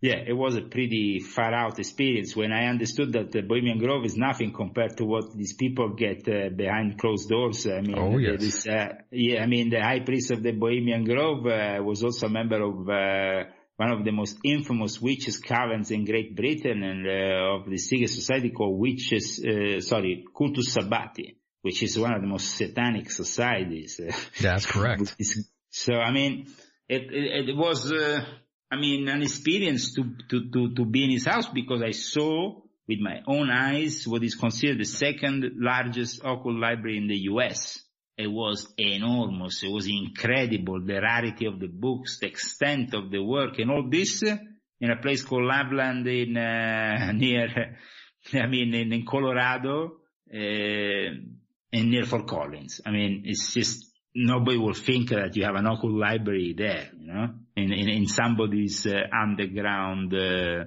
yeah, it was a pretty far out experience when I understood that the Bohemian Grove is nothing compared to what these people get uh, behind closed doors. I mean, Oh, yes. there is, uh, yeah, I mean, the high priest of the Bohemian Grove uh, was also a member of uh, one of the most infamous witches covens in Great Britain and uh, of the secret society called Witches, uh, sorry, Cultus Sabbati, which is one of the most satanic societies. That's correct. So I mean, it it, it was uh, I mean an experience to, to to to be in his house because I saw with my own eyes what is considered the second largest occult library in the U.S. It was enormous. It was incredible. The rarity of the books, the extent of the work, and all this in a place called Loveland in uh, near, I mean, in, in Colorado, uh, and near Fort Collins. I mean, it's just nobody will think that you have an occult library there, you know, in in, in somebody's uh, underground uh,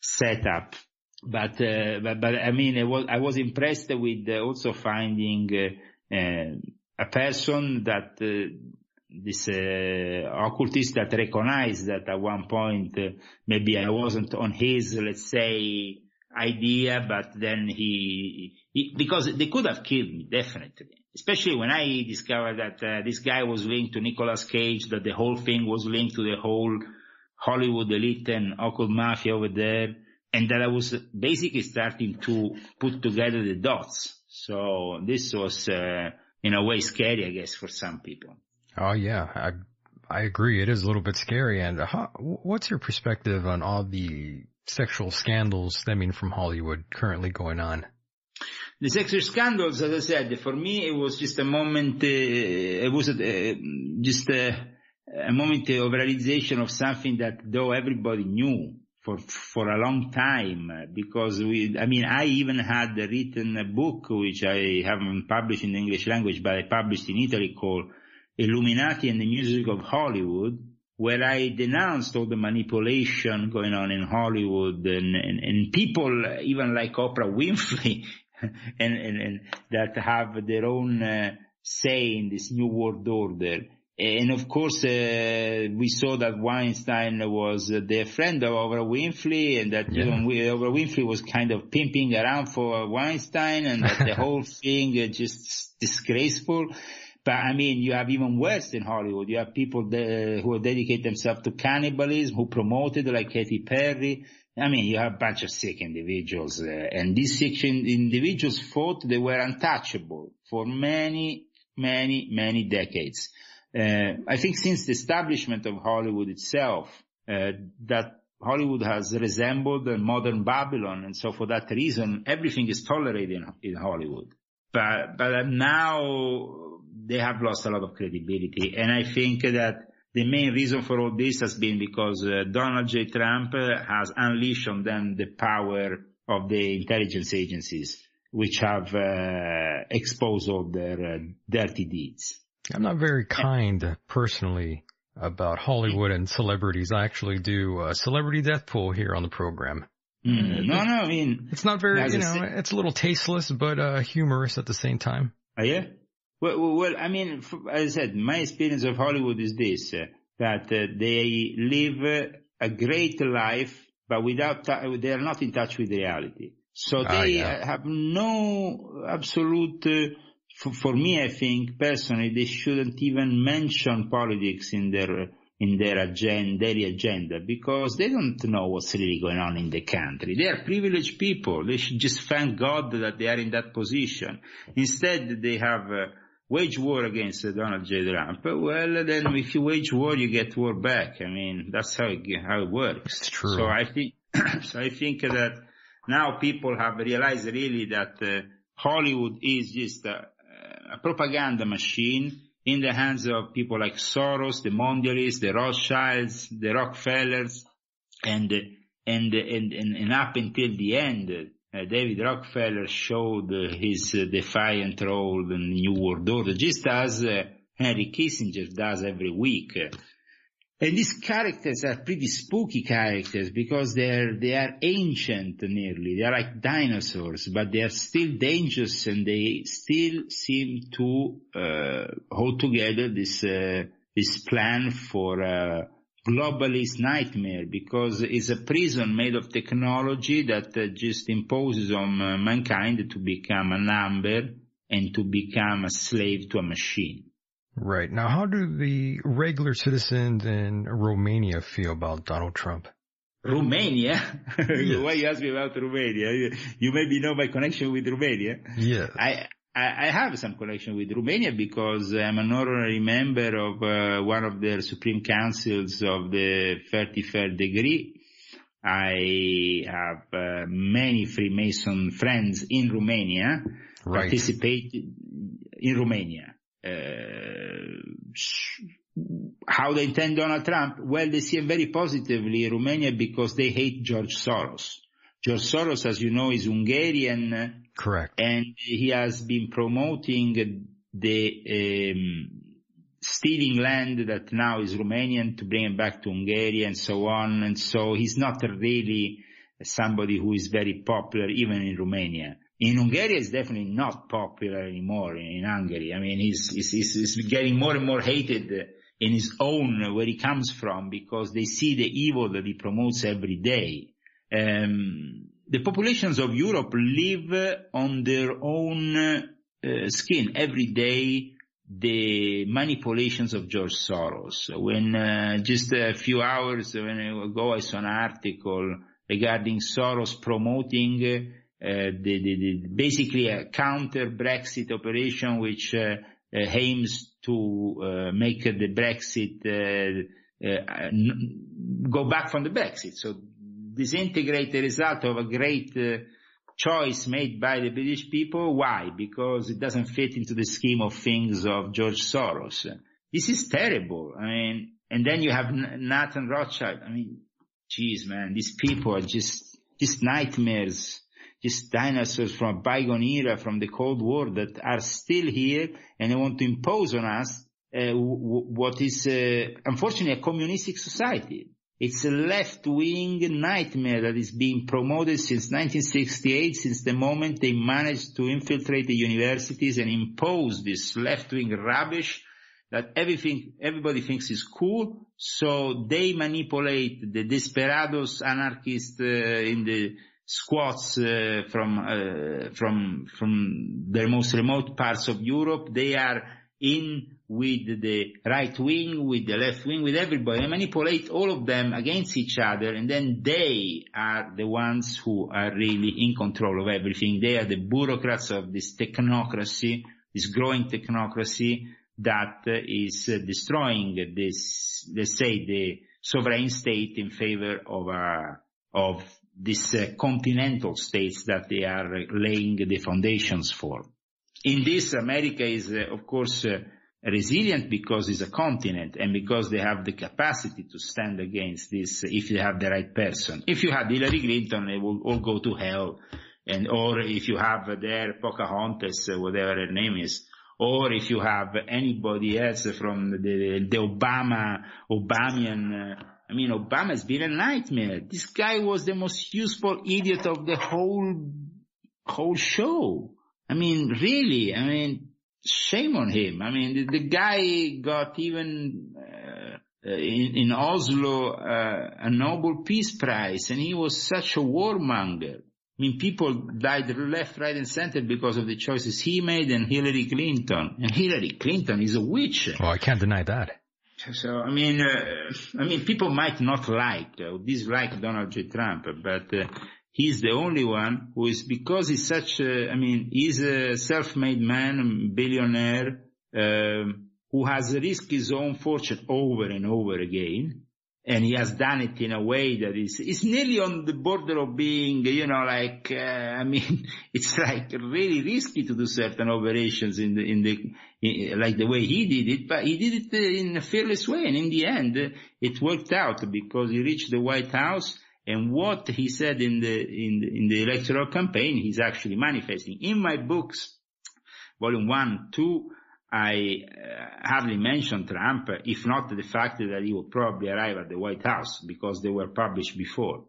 setup. But, uh, but but I mean, was I was impressed with uh, also finding uh, a person that. Uh, this uh, occultist that recognized that at one point uh, maybe I wasn't on his, let's say, idea, but then he, he because they could have killed me definitely. Especially when I discovered that uh, this guy was linked to Nicolas Cage, that the whole thing was linked to the whole Hollywood elite and occult mafia over there, and that I was basically starting to put together the dots. So this was, uh, in a way, scary, I guess, for some people. Oh yeah, I I agree. It is a little bit scary. And how, what's your perspective on all the sexual scandals stemming from Hollywood currently going on? The sexual scandals, as I said, for me it was just a moment. Uh, it was uh, just a, a moment of realization of something that though everybody knew for for a long time, because we, I mean, I even had written a book which I haven't published in the English language, but I published in Italy called Illuminati and the Music of Hollywood, where I denounced all the manipulation going on in Hollywood and, and, and people even like Oprah Winfrey and, and, and that have their own uh, say in this new world order. And of course, uh, we saw that Weinstein was uh, the friend of Oprah Winfrey and that Yeah. even we- Oprah Winfrey was kind of pimping around for Weinstein and that the whole thing uh, just disgraceful. But I mean, you have even worse in Hollywood. You have people that, who dedicate themselves to cannibalism, who promoted like Katy Perry. I mean, you have a bunch of sick individuals, uh, and these sick individuals thought they were untouchable for many, many, many decades. Uh, I think since the establishment of Hollywood itself, uh, that Hollywood has resembled a modern Babylon, and so for that reason, everything is tolerated in, Hollywood. But but now they have lost a lot of credibility, and I think that the main reason for all this has been because uh, Donald J. Trump uh, has unleashed on them the power of the intelligence agencies, which have uh, exposed all their uh, dirty deeds. I'm not very kind personally about Hollywood and celebrities. I actually do a celebrity death pool here on the program. Mm, no, no, I mean, It's not very, you know, said- it's a little tasteless, but uh, humorous at the same time. Oh, yeah? Well, well, well, I mean, as I said, my experience of Hollywood is this, uh, that uh, they live uh, a great life, but without, they are not in touch with reality. So Ah, they yeah. uh, have no absolute, uh, for, for me, I think, personally, they shouldn't even mention politics in their, in their agenda, daily agenda, because they don't know what's really going on in the country. They are privileged people. They should just thank God that they are in that position. Instead, they have uh, wage war against Donald J. Trump. Well, then if you wage war, you get war back. I mean, that's how it, how it works. It's true. So I think, so I think that now people have realized really that uh, Hollywood is just a, a propaganda machine in the hands of people like Soros, the Mondialists, the Rothschilds, the Rockefellers, and and and and, and up until the end, uh, David Rockefeller showed uh, his uh, defiant role in the New World Order, just as uh, Henry Kissinger does every week. And these characters are pretty spooky characters because they're, they are ancient nearly. They are like dinosaurs, but they are still dangerous and they still seem to, uh, hold together this, uh, this plan for a globalist nightmare because it's a prison made of technology that uh, just imposes on uh, mankind to become a number and to become a slave to a machine. Right. Now, how do the regular citizens in Romania feel about Donald Trump? Romania? Why you ask me about Romania? You, maybe know my connection with Romania. Yes. I, I, I have some connection with Romania because I'm an honorary member of uh, one of their supreme councils of the 33rd degree. I have uh, many Freemason friends in Romania Right. participate in Romania. Uh, how they intend Donald Trump? Well, they see him very positively in Romania because they hate George Soros. George Soros, as you know, is Hungarian Correct. and he has been promoting the um, stealing land that now is Romanian to bring it back to Hungary and so on. And so he's not really somebody who is very popular even in Romania. In Hungary, it's definitely not popular anymore in, Hungary. I mean, he's, he's, he's, getting more and more hated in his own, where he comes from, because they see the evil that he promotes every day. Um, the populations of Europe live on their own uh, skin every day. The manipulations of George Soros. When uh, just a few hours ago, I saw an article regarding Soros promoting uh, basically a counter Brexit operation, which uh, uh, aims to make the Brexit go back from the Brexit. So disintegrate the result of a great choice made by the British people. Why? Because it doesn't fit into the scheme of things of George Soros. This is terrible. I mean, and then you have Nathan Rothschild. I mean, geez, man, these people are just, just nightmares, just dinosaurs from a bygone era, from the Cold War that are still here and they want to impose on us uh, what is, uh, unfortunately, a communistic society. It's a left-wing nightmare that is being promoted since 1968, since the moment they managed to infiltrate the universities and impose this left-wing rubbish that everything, everybody thinks is cool, so they manipulate the desperados anarchists uh, in the squats uh, from uh, from from the most remote parts of Europe. They are in with the right wing, with the left wing, with everybody. They manipulate all of them against each other, and then they are the ones who are really in control of everything. They are the bureaucrats of this technocracy, this growing technocracy that is uh, destroying this, let's say, the sovereign state in favor of, uh, of these uh, continental states that they are laying the foundations for. In this, America is, uh, of course, uh, resilient because it's a continent and because they have the capacity to stand against this if you have the right person. If you have Hillary Clinton, they will all go to hell. And, or if you have there Pocahontas, whatever her name is, or if you have anybody else from the, the Obama, Obamian, I mean, Obama has been a nightmare. This guy was the most useful idiot of the whole, whole show. I mean, really, I mean, shame on him. I mean, the, the guy got even, uh, in, in Oslo, uh, a Nobel Peace Prize, and he was such a warmonger. I mean, people died left, right, and center because of the choices he made and Hillary Clinton. And Hillary Clinton is a witch. Well, I can't deny that. So, I mean, uh, I mean, people might not like or dislike Donald J. Trump, but uh, he's the only one who is, because he's such a, I mean, he's a self-made man, billionaire, um, who has risked his own fortune over and over again and he has done it in a way that is is nearly on the border of being, you know, like uh, I mean, it's like really risky to do certain operations in the in the in, like the way he did it, but he did it in a fearless way, and in the end, it worked out because he reached the White House. And what he said in the in the, in the electoral campaign, he's actually manifesting. In my books, volume one, two, I uh, hardly mentioned Trump, if not the fact that he will probably arrive at the White House because they were published before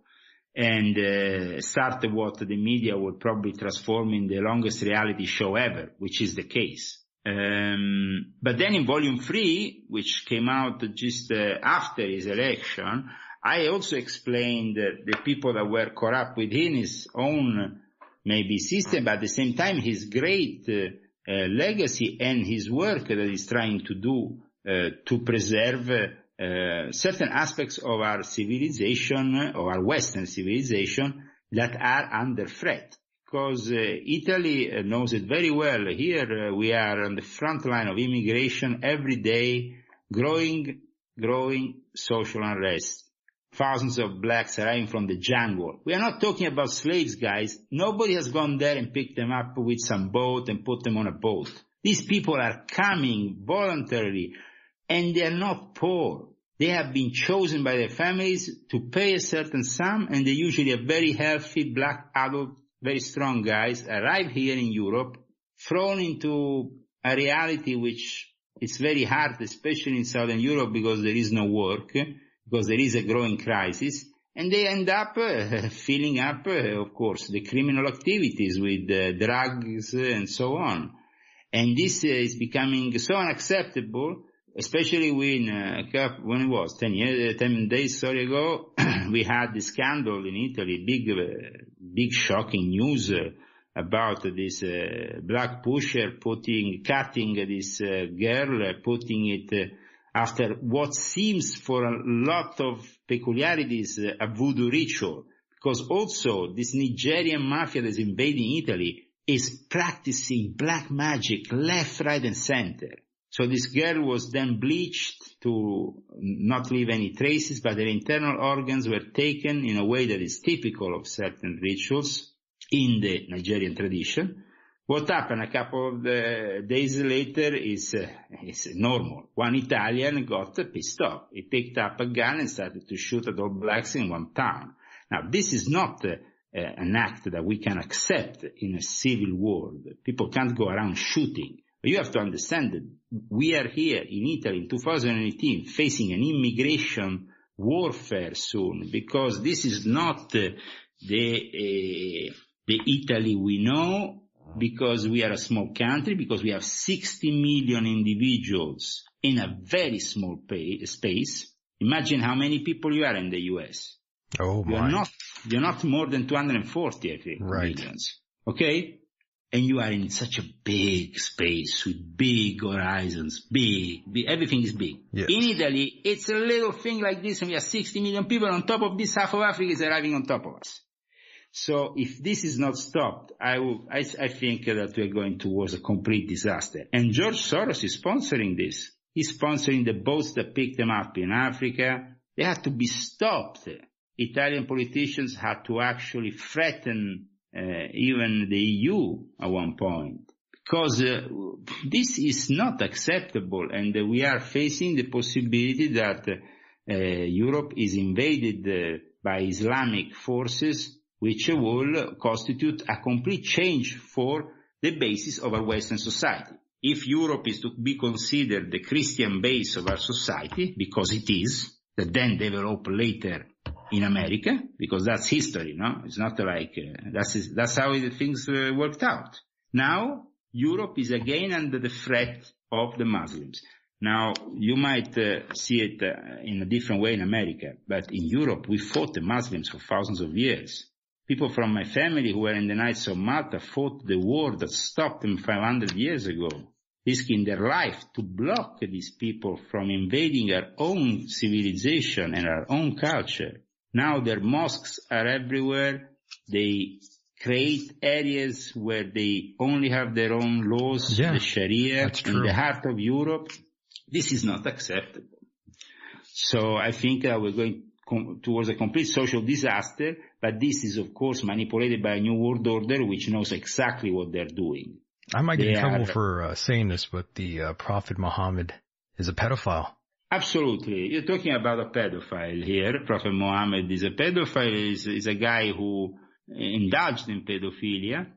and uh, start what the media will probably transform in the longest reality show ever, which is the case. Um, but then in volume three, which came out just uh, after his election, I also explained the people that were corrupt within his own maybe system, but at the same time his great uh, legacy and his work that he's trying to do uh, to preserve uh, certain aspects of our civilization, or our Western civilization, that are under threat. Because Italy knows it very well. Here we are on the front line of immigration every day, growing, growing social unrest thousands of blacks arriving from the jungle. We are not talking about slaves, guys. Nobody has gone there and picked them up with some boat and put them on a boat. These people are coming voluntarily and they are not poor. They have been chosen by their families to pay a certain sum and they usually are very healthy, black, adult, very strong guys arrive here in Europe, thrown into a reality which is very hard, especially in Southern Europe because there is no work because there is a growing crisis, and they end up uh, filling up, uh, of course, the criminal activities with uh, drugs and so on. And this is becoming so unacceptable, especially when, uh, when it was 10 years, 10 days, sorry ago, we had the scandal in Italy, big, uh, big shocking news uh, about this black pusher putting, cutting this girl, putting it after what seems for a lot of peculiarities a voodoo ritual, because also this Nigerian mafia that's invading Italy is practicing black magic left, right and center. So this girl was then bleached to not leave any traces, but her internal organs were taken in a way that is typical of certain rituals in the Nigerian tradition. What happened a couple of days later is, uh, is normal. One Italian got pissed off. He picked up a gun and started to shoot at all blacks in one town. Now, this is not uh, an act that we can accept in a civil world. People can't go around shooting. But you have to understand that we are here in Italy in 2018 facing an immigration warfare soon because this is not uh, the, uh, the Italy we know because we are a small country, because we have 60 million individuals in a very small pay, space. Imagine how many people you are in the US. Oh You're my. not, you're not more than 240, I think, Right. millions. Okay? And you are in such a big space with big horizons, big, big everything is big. Yes. In Italy, it's a little thing like this and we have 60 million people on top of this, half of Africa is arriving on top of us. So if this is not stopped, I, will, I, I think that we're going towards a complete disaster. And George Soros is sponsoring this. He's sponsoring the boats that pick them up in Africa. They have to be stopped. Italian politicians had to actually threaten uh, even the EU at one point because uh, this is not acceptable and uh, we are facing the possibility that uh, Europe is invaded uh, by Islamic forces which will constitute a complete change for the basis of our Western society. If Europe is to be considered the Christian base of our society, because it is, that then develop later in America, because that's history, no? It's not like, uh, that's, that's how things uh, worked out. Now, Europe is again under the threat of the Muslims. Now, you might uh, see it uh, in a different way in America, but in Europe, we fought the Muslims for thousands of years. People from my family who were in the Knights of Malta fought the war that stopped them 500 years ago, risking their life to block these people from invading our own civilization and our own culture. Now their mosques are everywhere. They create areas where they only have their own laws, Yeah, the Sharia, in the heart of Europe. This is not acceptable. So I think uh, we're going com- towards a complete social disaster, this is of course manipulated by a new world order which knows exactly what they're doing. I might get in trouble are- for uh, saying this, but the uh, Prophet Muhammad is a pedophile. Absolutely. You're talking about a pedophile here. Prophet Muhammad is a pedophile, is, is a guy who indulged in pedophilia,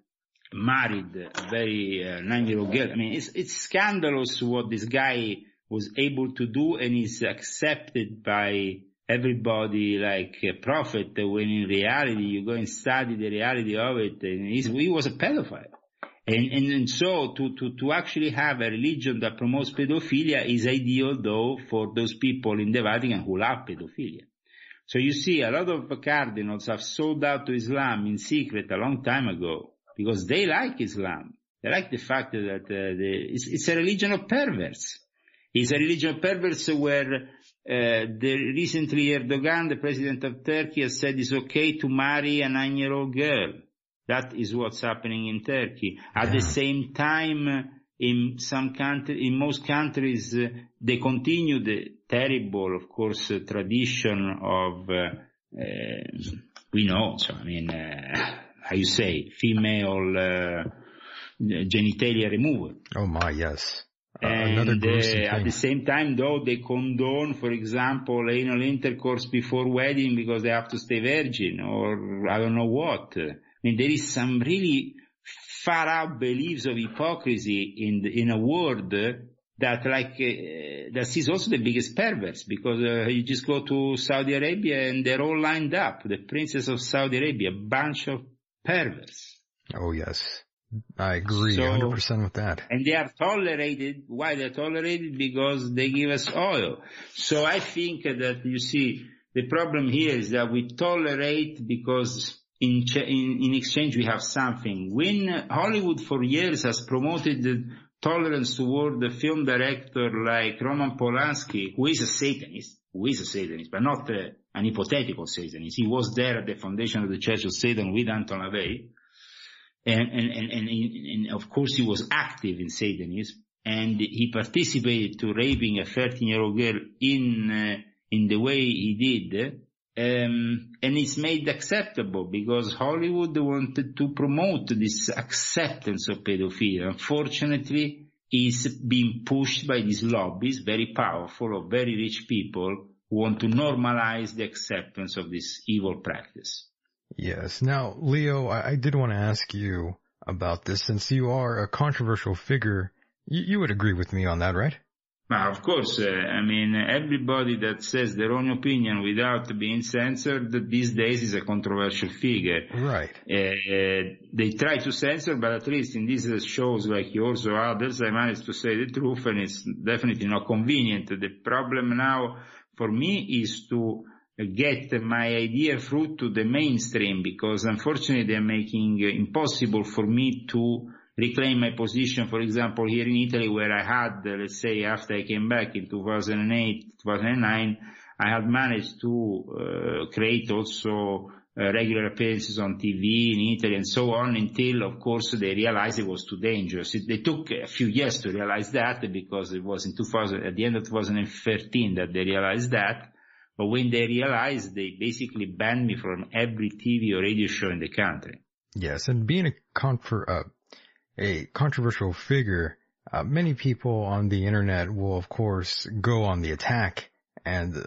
married a very uh, nine-year-old girl. I mean, it's, it's scandalous what this guy was able to do and is accepted by everybody like a prophet when in reality you go and study the reality of it and he was a pedophile. And, and, and so to, to, to actually have a religion that promotes pedophilia is ideal though for those people in the Vatican who love pedophilia. So you see a lot of cardinals have sold out to Islam in secret a long time ago because they like Islam. They like the fact that uh, the, it's, it's a religion of perverts. It's a religion of perverts where recently Erdogan, the president of Turkey, has said it's okay to marry a nine-year-old girl. That is what's happening in Turkey. At the same time, in some country, in most countries, uh, they continue the terrible, of course, uh, tradition of, uh, uh, we know, so I mean, uh, how you say, female uh, genitalia removal. Oh my, yes. Uh, another And uh, at the same time, though, they condone, for example, anal intercourse before wedding because they have to stay virgin or I don't know what. I mean, there is some really far out beliefs of hypocrisy in the, in a world that like uh, that sees also the biggest perverts because uh, you just go to Saudi Arabia and they're all lined up. The princess of Saudi Arabia, a bunch of perverts. Oh yes. I agree So- 100% with that. And they are tolerated. Why they're tolerated? Because they give us oil. So I think that you see, the problem here is that we tolerate because in, ch- in, in exchange we have something. When Hollywood for years has promoted the tolerance toward the film director like Roman Polanski, who is a Satanist, who is a Satanist, but not uh, an hypothetical Satanist. He was there at the foundation of the Church of Satan with Anton LaVey and and and, and, of course he was active in Satanism, and he participated to raping a 13 year old girl in uh, in the way he did, um, and it's made acceptable because Hollywood wanted to promote this acceptance of pedophilia. Unfortunately, it's being pushed by these lobbies, very powerful, of very rich people who want to normalize the acceptance of this evil practice. Yes. Now, Leo, I, I did want to ask you about this since you are a controversial figure. You, you would agree with me on that, right? Of course, uh, I mean, everybody that says their own opinion without being censored these days is a controversial figure. Right. Uh, they try to censor, but at least in these shows like yours or others, I managed to say the truth and it's definitely not convenient. The problem now for me is to get my idea through to the mainstream because unfortunately they're making it impossible for me to reclaim my position, for example, here in Italy where I had, let's say after I came back in 2008, 2009, I had managed to uh, create also uh, regular appearances on TV in Italy and so on until of course they realized it was too dangerous. It, they took a few years to realize that because it was in 2000, at the end of 2013 that they realized that. But when they realized, they basically banned me from every TV or radio show in the country. Yes, and being a confer, uh, a controversial figure, uh, many people on the internet will of course go on the attack and uh,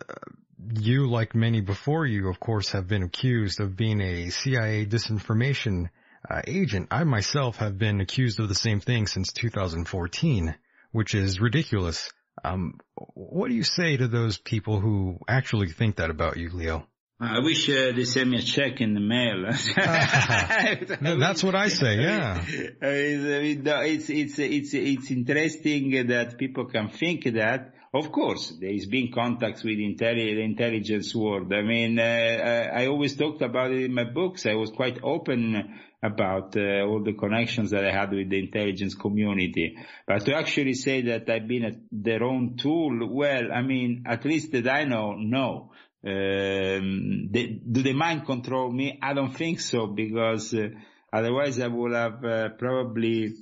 you, like many before you, of course, have been accused of being a CIA disinformation uh, agent. I myself have been accused of the same thing since 2014, which is ridiculous. Um, what do you say to those people who actually think that about you, Leo? I wish uh, they sent me a check in the mail. That's what I say. Yeah, it's it's it's it's interesting that people can think that. Of course, there is been contacts with intelli- the intelligence world. I mean, uh, I always talked about it in my books. I was quite open about uh, all the connections that I had with the intelligence community. But to actually say that I've been a, their own tool, well, I mean, at least that I know, no. Um, they, do they mind control me? I don't think so because uh, otherwise I would have uh, probably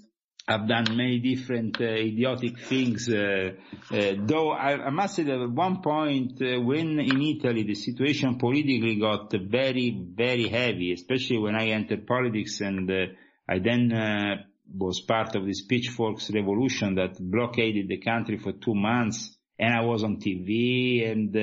have done many different uh, idiotic things. Uh, uh, though I, I, must say that at one point uh, when in Italy the situation politically got very, very heavy, especially when I entered politics and I then was part of this pitchforks revolution that blockaded the country for two months and I was on TV and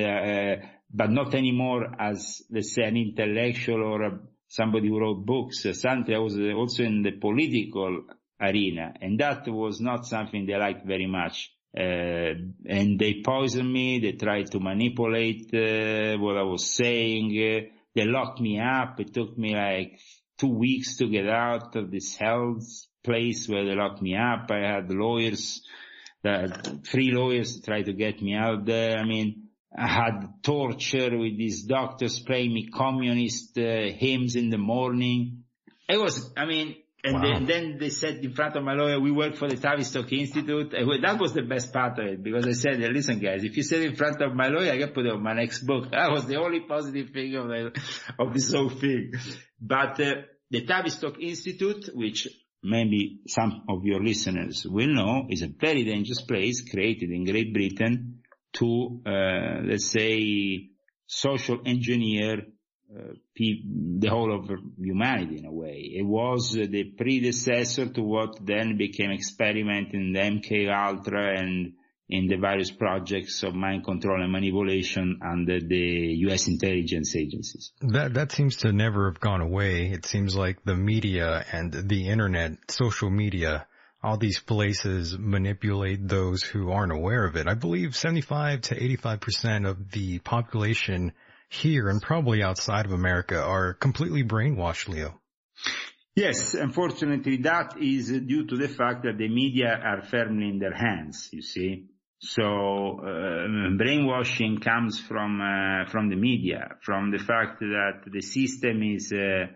but not anymore as, let's say, an intellectual or a, somebody who wrote books. Uh, Suddenly I was also in the political arena, and that was not something they liked very much. Uh, and they poisoned me, they tried to manipulate uh, what I was saying, uh, they locked me up, it took me like two weeks to get out of this hell place where they locked me up. I had lawyers, three lawyers tried to get me out there. I mean, I had torture with these doctors playing me communist uh, hymns in the morning. It was, I mean, and wow. then, then, they said in front of my lawyer, we work for the Tavistock Institute. And that was the best part of it because I said, listen guys, if you say in front of my lawyer, I can put it on my next book. That was the only positive thing of, the, of this whole thing. But uh, the Tavistock Institute, which maybe some of your listeners will know, is a very dangerous place created in Great Britain to, uh, let's say, social engineer the whole of humanity in a way. It was the predecessor to what then became experiment in the MK Ultra and in the various projects of mind control and manipulation under the U.S. intelligence agencies. That that seems to never have gone away. It seems like the media and the internet, social media, all these places manipulate those who aren't aware of it. I believe 75 to 85% of the population here and probably outside of America are completely brainwashed, Leo. Yes, unfortunately that is due to the fact that the media are firmly in their hands, you see. So uh, brainwashing comes from uh, from the media, from the fact that the system is uh,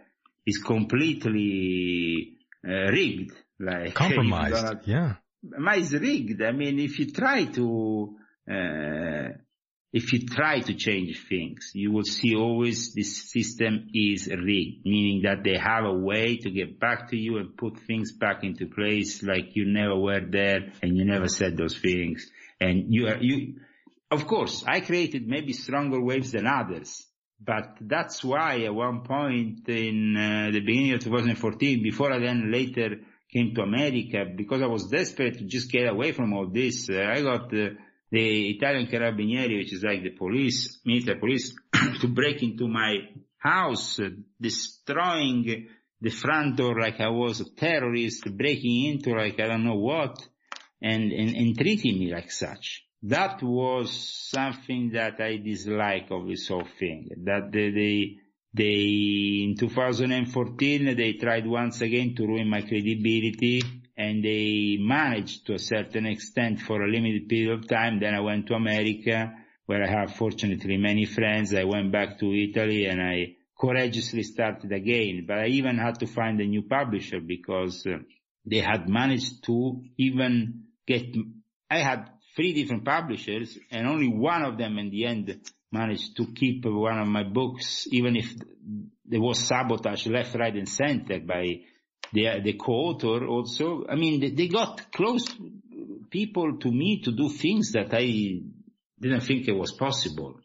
is completely uh, rigged like compromised. yeah. But rigged. I mean, if you try to, uh, if you try to change things, you will see always this system is rigged, meaning that they have a way to get back to you and put things back into place like you never were there and you never said those things. And you are, you, of course, I created maybe stronger waves than others, but that's why at one point in uh, the beginning of 2014, before I then later came to America because I was desperate to just get away from all this. Uh, I got uh, the Italian Carabinieri, which is like the police, military police, to break into my house, uh, destroying the front door like I was a terrorist, breaking into like I don't know what, and, and, and treating me like such. that was something that I dislike of this whole thing. That they, they, they, in 2014, they tried once again to ruin my credibility and they managed to a certain extent for a limited period of time. Then I went to America where I have fortunately many friends. I went back to Italy and I courageously started again. But I even had to find a new publisher because uh, they had managed to even get, I had three different publishers and only one of them in the end managed to keep one of my books, even if there was sabotage left, right and center by the, co-author also. I mean, they, got close people to me to do things that I didn't think it was possible.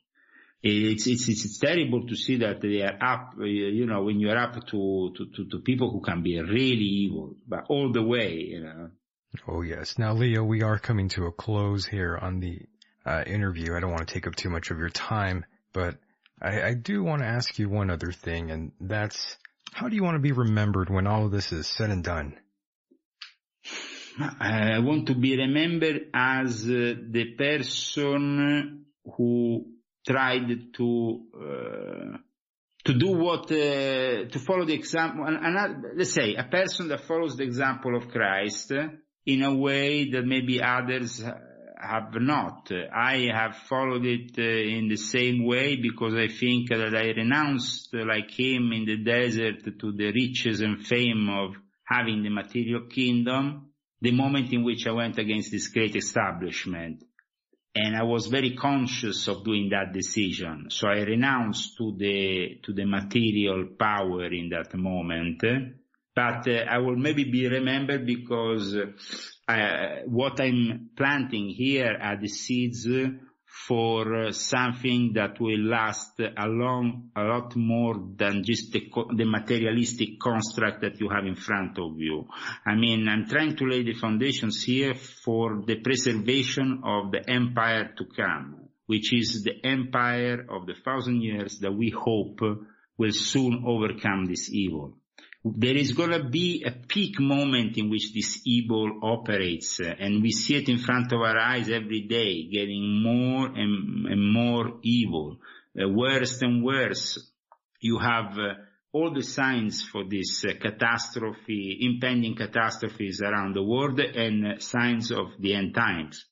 It's, it's, it's terrible to see that they are up, you know, when you're up to, to, to, to people who can be really evil, but all the way, you know. Oh yes. Now Leo, we are coming to a close here on the uh, interview. I don't want to take up too much of your time, but I, I do want to ask you one other thing, and that's how do you want to be remembered when all of this is said and done? I want to be remembered as uh, the person who tried to uh, to do what uh, to follow the example. Another, let's say a person that follows the example of Christ in a way that maybe others have not. I have followed it uh, in the same way because I think that I renounced uh, like him in the desert to the riches and fame of having the material kingdom the moment in which I went against this great establishment. And I was very conscious of doing that decision. So I renounced to the, to the material power in that moment. But uh, I will maybe be remembered because uh, what I'm planting here are the seeds for uh, something that will last a long, a lot more than just the, the, materialistic construct that you have in front of you. I mean, I'm trying to lay the foundations here for the preservation of the empire to come, which is the empire of the thousand years that we hope will soon overcome this evil there is going to be a peak moment in which this evil operates and we see it in front of our eyes every day getting more and, and more evil uh, worse and worse you have uh, all the signs for this uh, catastrophe impending catastrophes around the world and uh, signs of the end times.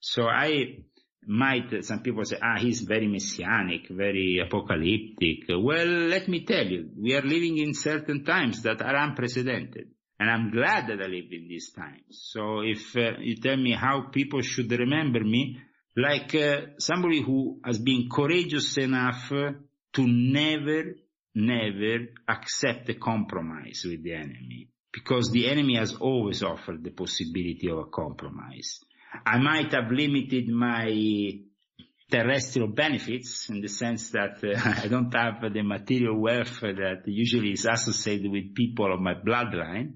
So i might some people say, ah, he's very messianic, very apocalyptic. Well, let me tell you, we are living in certain times that are unprecedented. And I'm glad that I live in these times. So if uh, you tell me how people should remember me, like uh, somebody who has been courageous enough to never, never accept a compromise with the enemy. Because the enemy has always offered the possibility of a compromise. I might have limited my terrestrial benefits in the sense that uh, I don't have the material wealth that usually is associated with people of my bloodline.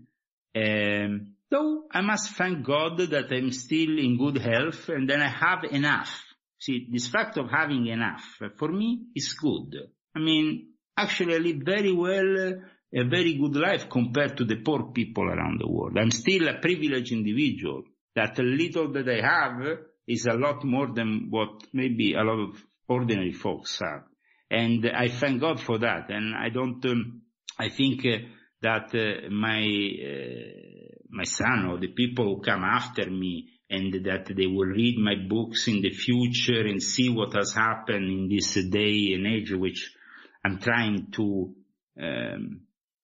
Um, though I must thank God that I'm still in good health and then I have enough. See, this fact of having enough for me is good. I mean, actually I live very well, a very good life compared to the poor people around the world. I'm still a privileged individual that little that I have is a lot more than what maybe a lot of ordinary folks have. And I thank God for that. And I don't, um, I think uh, that uh, my, uh, my son or the people who come after me and that they will read my books in the future and see what has happened in this day and age, which I'm trying to, um,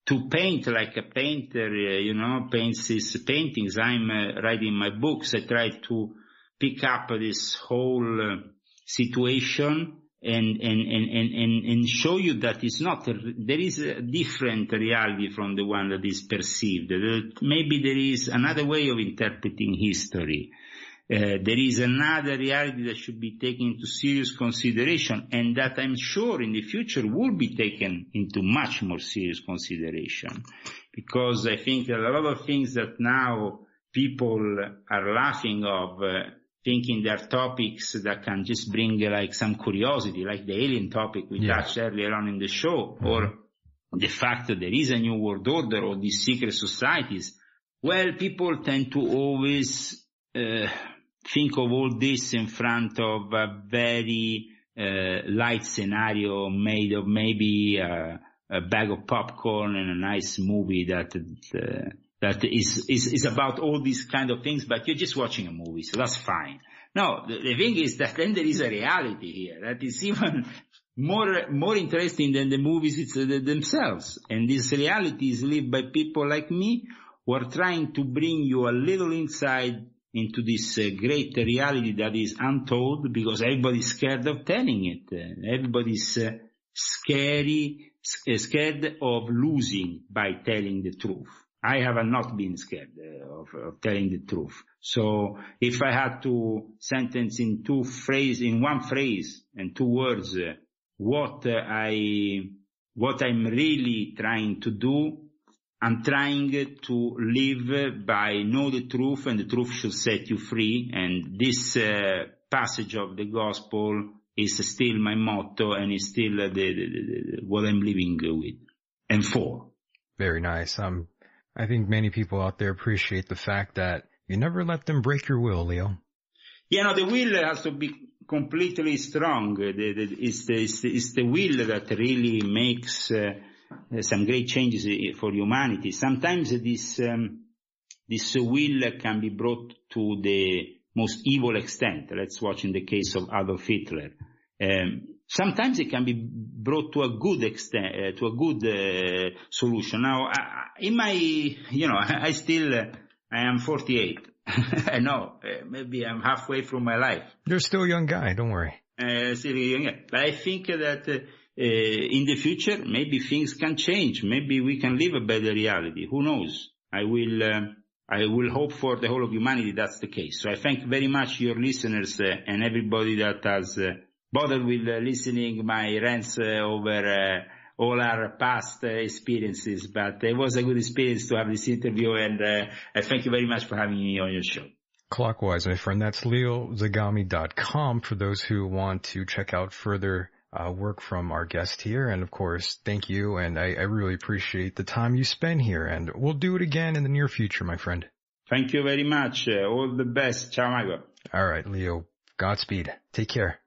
to paint like a painter, uh, you know, paints his paintings. I'm uh, writing my books. I try to pick up this whole uh, situation and, and, and, and, and show you that it's not, there is a different reality from the one that is perceived. Maybe there is another way of interpreting history. Uh, there is another reality that should be taken into serious consideration and that I'm sure in the future will be taken into much more serious consideration. Because I think a lot of things that now people are laughing of, uh, thinking they're topics that can just bring like some curiosity, like the alien topic we yeah. touched earlier on in the show, mm-hmm. or the fact that there is a new world order or these secret societies. Well, people tend to always uh, think of all this in front of a very uh, light scenario made of maybe uh, a bag of popcorn and a nice movie that uh, that is, is is about all these kind of things, but you're just watching a movie, so that's fine. No, the, the thing is that then there is a reality here that is even more more interesting than the movies uh, themselves, and this reality is lived by people like me who are trying to bring you a little insight into this uh, great reality that is untold because everybody's scared of telling it. Uh, everybody's uh, scary, uh, scared of losing by telling the truth. I have not been scared uh, of, of, telling the truth. So if I had to sentence in two phrase, in one phrase and two words, uh, what I, what I'm really trying to do, I'm trying to live by know the truth and the truth should set you free. And this uh, passage of the gospel is still my motto and is still the, the, the, what I'm living with and for. Very nice. Um, I think many people out there appreciate the fact that you never let them break your will, Leo. Yeah, no, the will has to be completely strong. The, the, it's, the, it's, the, it's the will that really makes uh, some great changes for humanity. Sometimes this um, this will can be brought to the most evil extent. Let's watch in the case of Adolf Hitler. Um, sometimes it can be brought to a good extent, uh, to a good uh, solution. Now, I, in my, you know, I, I still, uh, I am 48. I know, uh, maybe I'm halfway through my life. You're still a young guy, don't worry. Uh, still a young guy. But I think that uh, in the future, maybe things can change. Maybe we can live a better reality. Who knows? I will, I will hope for the whole of humanity that's the case. So I thank very much your listeners and everybody that has bothered with uh, listening my rants uh, over uh, all our past experiences, but it was a good experience to have this interview and I thank you very much for having me on your show. Clockwise, my friend. That's leozagami.com for those who want to check out further uh, work from our guest here. And of course, thank you. And I, I really appreciate the time you spend here. And we'll do it again in the near future, my friend. Thank you very much. Uh, all the best. Ciao, Mago. All right, Leo. Godspeed. Take care.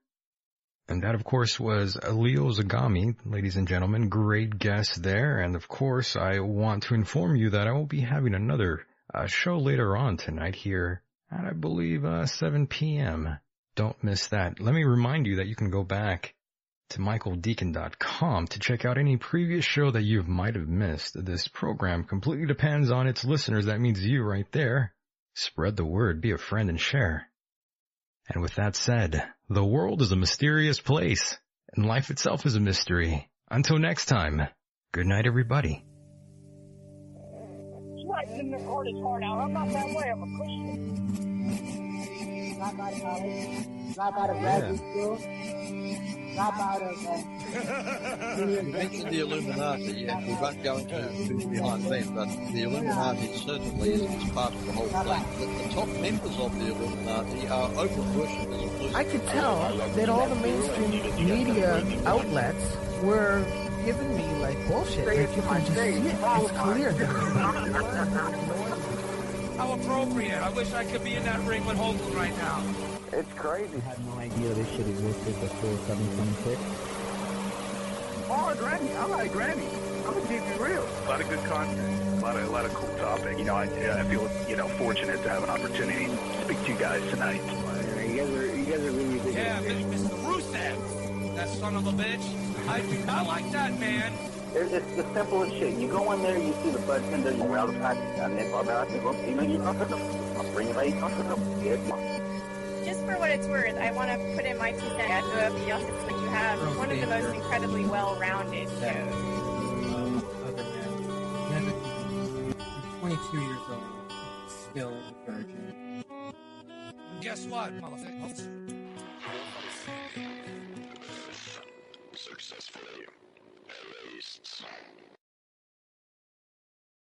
And that, of course, was Leo Zagami, ladies and gentlemen. Great guest there. And of course, I want to inform you that I will be having another uh, show later on tonight here at, I believe, uh, 7 p.m. Don't miss that. Let me remind you that you can go back to michaeldecon.com to check out any previous show that you might have missed. This program completely depends on its listeners. That means you right there. Spread the word, be a friend, and share. And with that said, the world is a mysterious place, and life itself is a mystery. Until next time, good night everybody. in the hardest heart out. I'm not that way. I'm a Christian. Out of out of out of. You mentioned the Illuminati, yeah. We won't go into behind them, but the Illuminati certainly is part of the whole thing. The, the top members of the Illuminati are open worshippers. I could tell that all the mainstream media outlets were giving me like bullshit. Like you can just see it. It's clear. How appropriate. I wish I could be in that ring with Hogan right now. It's crazy. I had no idea this shit existed before 726. Oh, a Grammy. I like Grammy. I'm gonna keep you real. A lot of good content. A lot of, a lot of cool topic. You know, I, I feel, you know, fortunate to have an opportunity to speak to you guys tonight. You guys are, you guys are really big. Yeah, Mr. Rusev. That son of a bitch. I, I like that, man. It's, it's the simplest shit. You go in there, you see the bartender, you wear all the practice down there, barbell, you know, you're comfortable. I'll bring it right just for what it's worth, I want to put in my two cents at the office that you have one of the most incredibly well-rounded shows. Um, other than 22 years old, still a virgin. Guess what, motherfucker? Successfully erased.